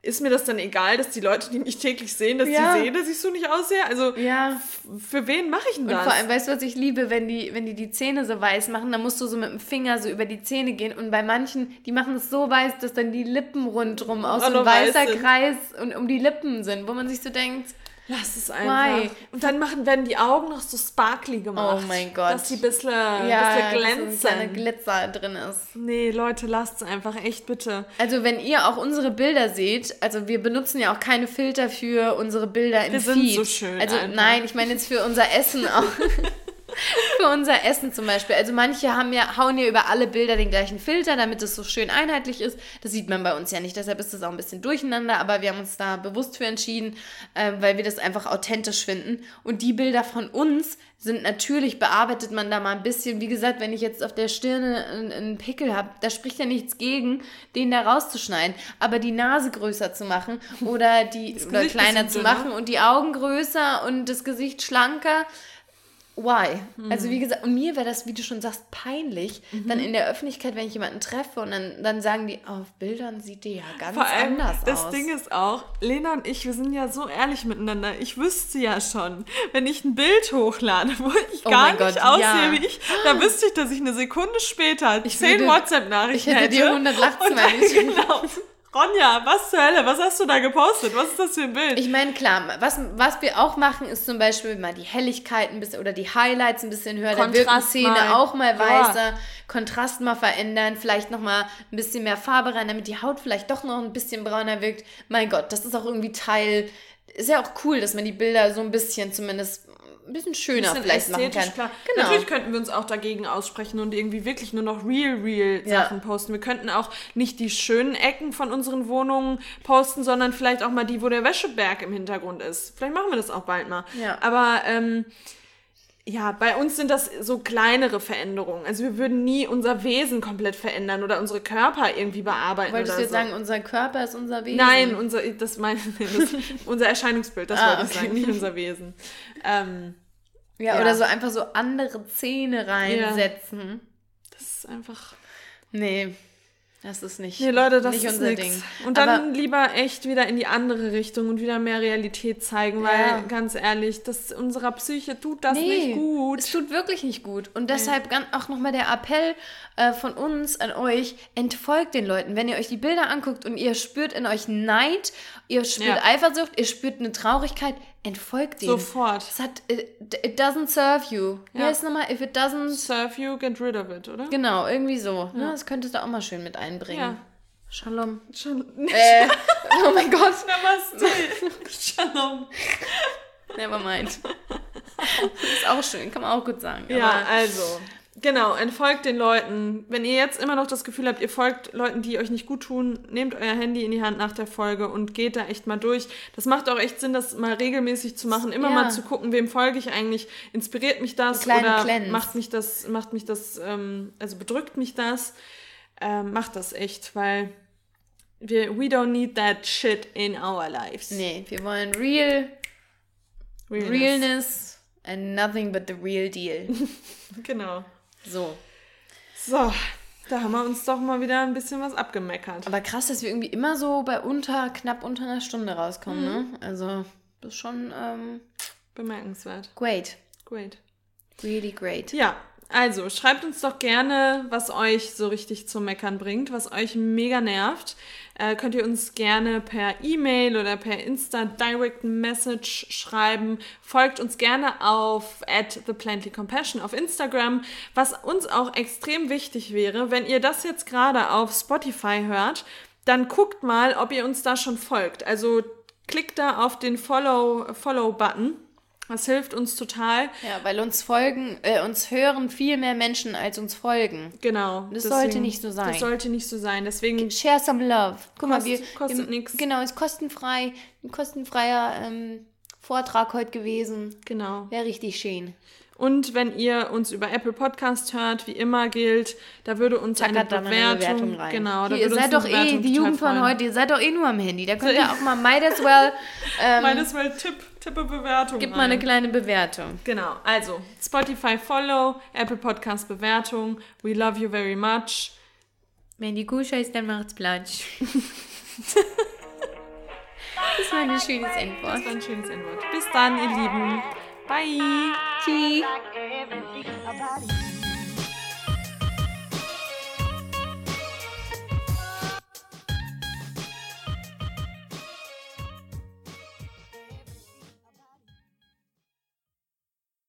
A: ist mir das dann egal, dass die Leute, die mich täglich sehen, dass
B: Ja.
A: die sehen, dass ich so nicht aussehe? Also
B: Ja.
A: für wen mache ich denn
B: Und
A: das?
B: vor allem, weißt du, was ich liebe, wenn die, wenn die die Zähne so weiß machen, dann musst du so mit dem Finger so über die Zähne gehen. Und bei manchen, die machen es so weiß, dass dann die Lippen rundrum aus so ein
A: weiß
B: weißer
A: sind.
B: Kreis und um die Lippen sind, wo man sich so denkt,
A: Lass es einfach.
B: Why?
A: Und dann machen, werden die Augen noch so sparkly gemacht.
B: Oh mein Gott.
A: Dass die ein bisschen,
B: ja,
A: bisschen
B: dass so ein
A: glänzen.
B: Glitzer drin ist.
A: nee, Leute, lasst es einfach, echt bitte.
B: Also wenn ihr auch unsere Bilder seht, also wir benutzen ja auch keine Filter für unsere Bilder im
A: Wir sind
B: Feed.
A: so schön
B: Also
A: einfach.
B: nein, ich meine jetzt für unser Essen auch. für unser Essen zum Beispiel. Also manche haben ja, hauen ja über alle Bilder den gleichen Filter, damit es so schön einheitlich ist. Das sieht man bei uns ja nicht, deshalb ist das auch ein bisschen durcheinander, aber wir haben uns da bewusst für entschieden, äh, weil wir das einfach authentisch finden. Und die Bilder von uns sind natürlich, bearbeitet man da mal ein bisschen. Wie gesagt, wenn ich jetzt auf der Stirne einen, Pickel habe, da spricht ja nichts gegen, den da rauszuschneiden. Aber die Nase größer zu machen oder die oder kleiner zu machen und die Augen größer und das Gesicht schlanker. Why? Also wie gesagt, und mir wäre das, wie du schon sagst, peinlich, dann in der Öffentlichkeit, wenn ich jemanden treffe und dann, dann sagen die, auf Bildern sieht die ja ganz
A: Vor allem,
B: anders
A: das
B: aus.
A: Ding ist auch, Lena und ich, wir sind ja so ehrlich miteinander. Ich wüsste ja schon, wenn ich ein Bild hochlade, wo ich
B: Oh
A: gar nicht
B: Gott,
A: aussehe
B: ja.
A: wie ich, da wüsste ich, dass ich eine Sekunde später zehn
B: würde-
A: WhatsApp-Nachrichten
B: ich hätte dir 100 Lachsmilies
A: Und dann, Genau. Ronja, was zur Hölle? Was hast du da gepostet? Was ist das für ein Bild?
B: Ich meine, klar, was, was wir auch machen, ist zum Beispiel mal die Helligkeit ein bisschen oder die Highlights ein bisschen höher, da wirken
A: Kontrast
B: Szene
A: mal.
B: auch mal
A: Ja.
B: weißer, Kontrast mal verändern, vielleicht nochmal ein bisschen mehr Farbe rein, damit die Haut vielleicht doch noch ein bisschen brauner wirkt. Mein Gott, das ist auch irgendwie Teil, ist ja auch cool, dass man die Bilder so ein bisschen zumindest ein bisschen schöner
A: bisschen
B: vielleicht machen kann.
A: Klar.
B: Genau.
A: Natürlich könnten wir uns auch dagegen aussprechen und irgendwie wirklich nur noch real, real
B: Ja.
A: Sachen posten. Wir könnten auch nicht die schönen Ecken von unseren Wohnungen posten, sondern vielleicht auch mal die, wo der Wäscheberg im Hintergrund ist. Vielleicht machen wir das auch bald mal.
B: Ja.
A: Aber ähm, ja, bei uns sind das so kleinere Veränderungen. Also wir würden nie unser Wesen komplett verändern oder unsere Körper irgendwie bearbeiten
B: Wolltest du jetzt
A: so.
B: sagen, unser Körper ist unser Wesen?
A: Nein, unser, das meine das, unser Erscheinungsbild, das
B: Ah,
A: wollte ich
B: okay.
A: sagen, nicht unser Wesen. Ähm,
B: Ja,
A: Ja.
B: oder so einfach so andere Zähne reinsetzen.
A: das ist einfach.
B: Nee, das ist nicht,
A: Nee, Leute, das
B: nicht
A: ist
B: unser
A: nix.
B: Ding.
A: Und dann
B: Aber-
A: lieber echt wieder in die andere Richtung und wieder mehr Realität zeigen, weil
B: Ja.
A: ganz ehrlich, das unserer Psyche tut das
B: Nee,
A: nicht gut.
B: Es tut wirklich nicht gut. Und deshalb ganz auch nochmal der Appell äh, von uns an euch, entfolgt den Leuten. Wenn ihr euch die Bilder anguckt und ihr spürt in euch Neid, ihr spürt
A: Ja.
B: Eifersucht, ihr spürt eine Traurigkeit, entfolgt denen.
A: Sofort.
B: Es hat, it, it doesn't serve you.
A: Ja.
B: heißt nochmal? If it doesn't...
A: Serve you, get rid of it, oder?
B: Genau, irgendwie so. Ne? Das könntest du auch mal schön mit einbringen.
A: Ja.
B: Shalom.
A: Schon.
B: Äh, oh mein Gott.
A: Namaste. Shalom.
B: Never mind. ist auch schön, kann man auch gut sagen.
A: Ja, also. Genau, entfolgt den Leuten. Wenn ihr jetzt immer noch das Gefühl habt, ihr folgt Leuten, die euch nicht gut tun, nehmt euer Handy in die Hand nach der Folge und geht da echt mal durch. Das macht auch echt Sinn, das mal regelmäßig zu machen, immer
B: Ja.
A: mal zu gucken, wem folge ich eigentlich, inspiriert mich das oder
B: Cleanse.
A: macht mich das, macht mich das, ähm, also bedrückt mich das. Ähm, macht das echt, weil wir, we don't need that shit in our lives.
B: nee, wir wollen real,
A: Realness.
B: realness and nothing but the real deal.
A: Genau.
B: So.
A: So, da haben wir uns doch mal wieder ein bisschen was abgemeckert.
B: Aber krass, dass wir irgendwie immer so bei unter, knapp unter einer Stunde rauskommen,
A: Mhm.
B: ne? Also, das ist schon ähm,
A: Bemerkenswert.
B: great.
A: Great.
B: Really great.
A: Ja, also schreibt uns doch gerne, was euch so richtig zum Meckern bringt, was euch mega nervt. Äh, könnt ihr uns gerne per E-Mail oder per Insta Direct Message schreiben. Folgt uns gerne auf at theplantlycompassion auf Instagram. Was uns auch extrem wichtig wäre, wenn ihr das jetzt gerade auf Spotify hört, dann guckt mal, ob ihr uns da schon folgt. Also klickt da auf den Follow- Follow-Button. Das hilft uns total.
B: Ja, weil uns folgen, äh, uns hören viel mehr Menschen, als uns folgen.
A: Genau.
B: Das sollte nicht so sein.
A: Das sollte nicht so sein. Deswegen,
B: Share some love. Guck mal, wir.
A: Kost- kostet nix.
B: Genau, ist kostenfrei. Ein kostenfreier ähm, Vortrag heute gewesen.
A: genau.
B: Wäre richtig schön.
A: Und wenn ihr uns über Apple Podcast hört, wie immer gilt, da würde uns
B: Tackert
A: eine
B: da
A: Bewertung,
B: eine Bewertung rein.
A: genau, da
B: Hier, ihr
A: würde uns
B: seid doch eh, die Jugend von heute, ihr seid doch eh nur am Handy. Da könnt ihr auch mal might as well, ähm,
A: Might as well Tipp, Tippe Bewertung.
B: gib mal eine
A: ein.
B: kleine Bewertung.
A: Genau, also Spotify Follow, Apple Podcast Bewertung. We love you very much.
B: Wenn die Kuh scheißt, dann macht's Platsch. das war ein schönes Endwort.
A: Das war ein schönes Endwort. Bis dann, ihr Lieben. Bye.
B: Tschüss.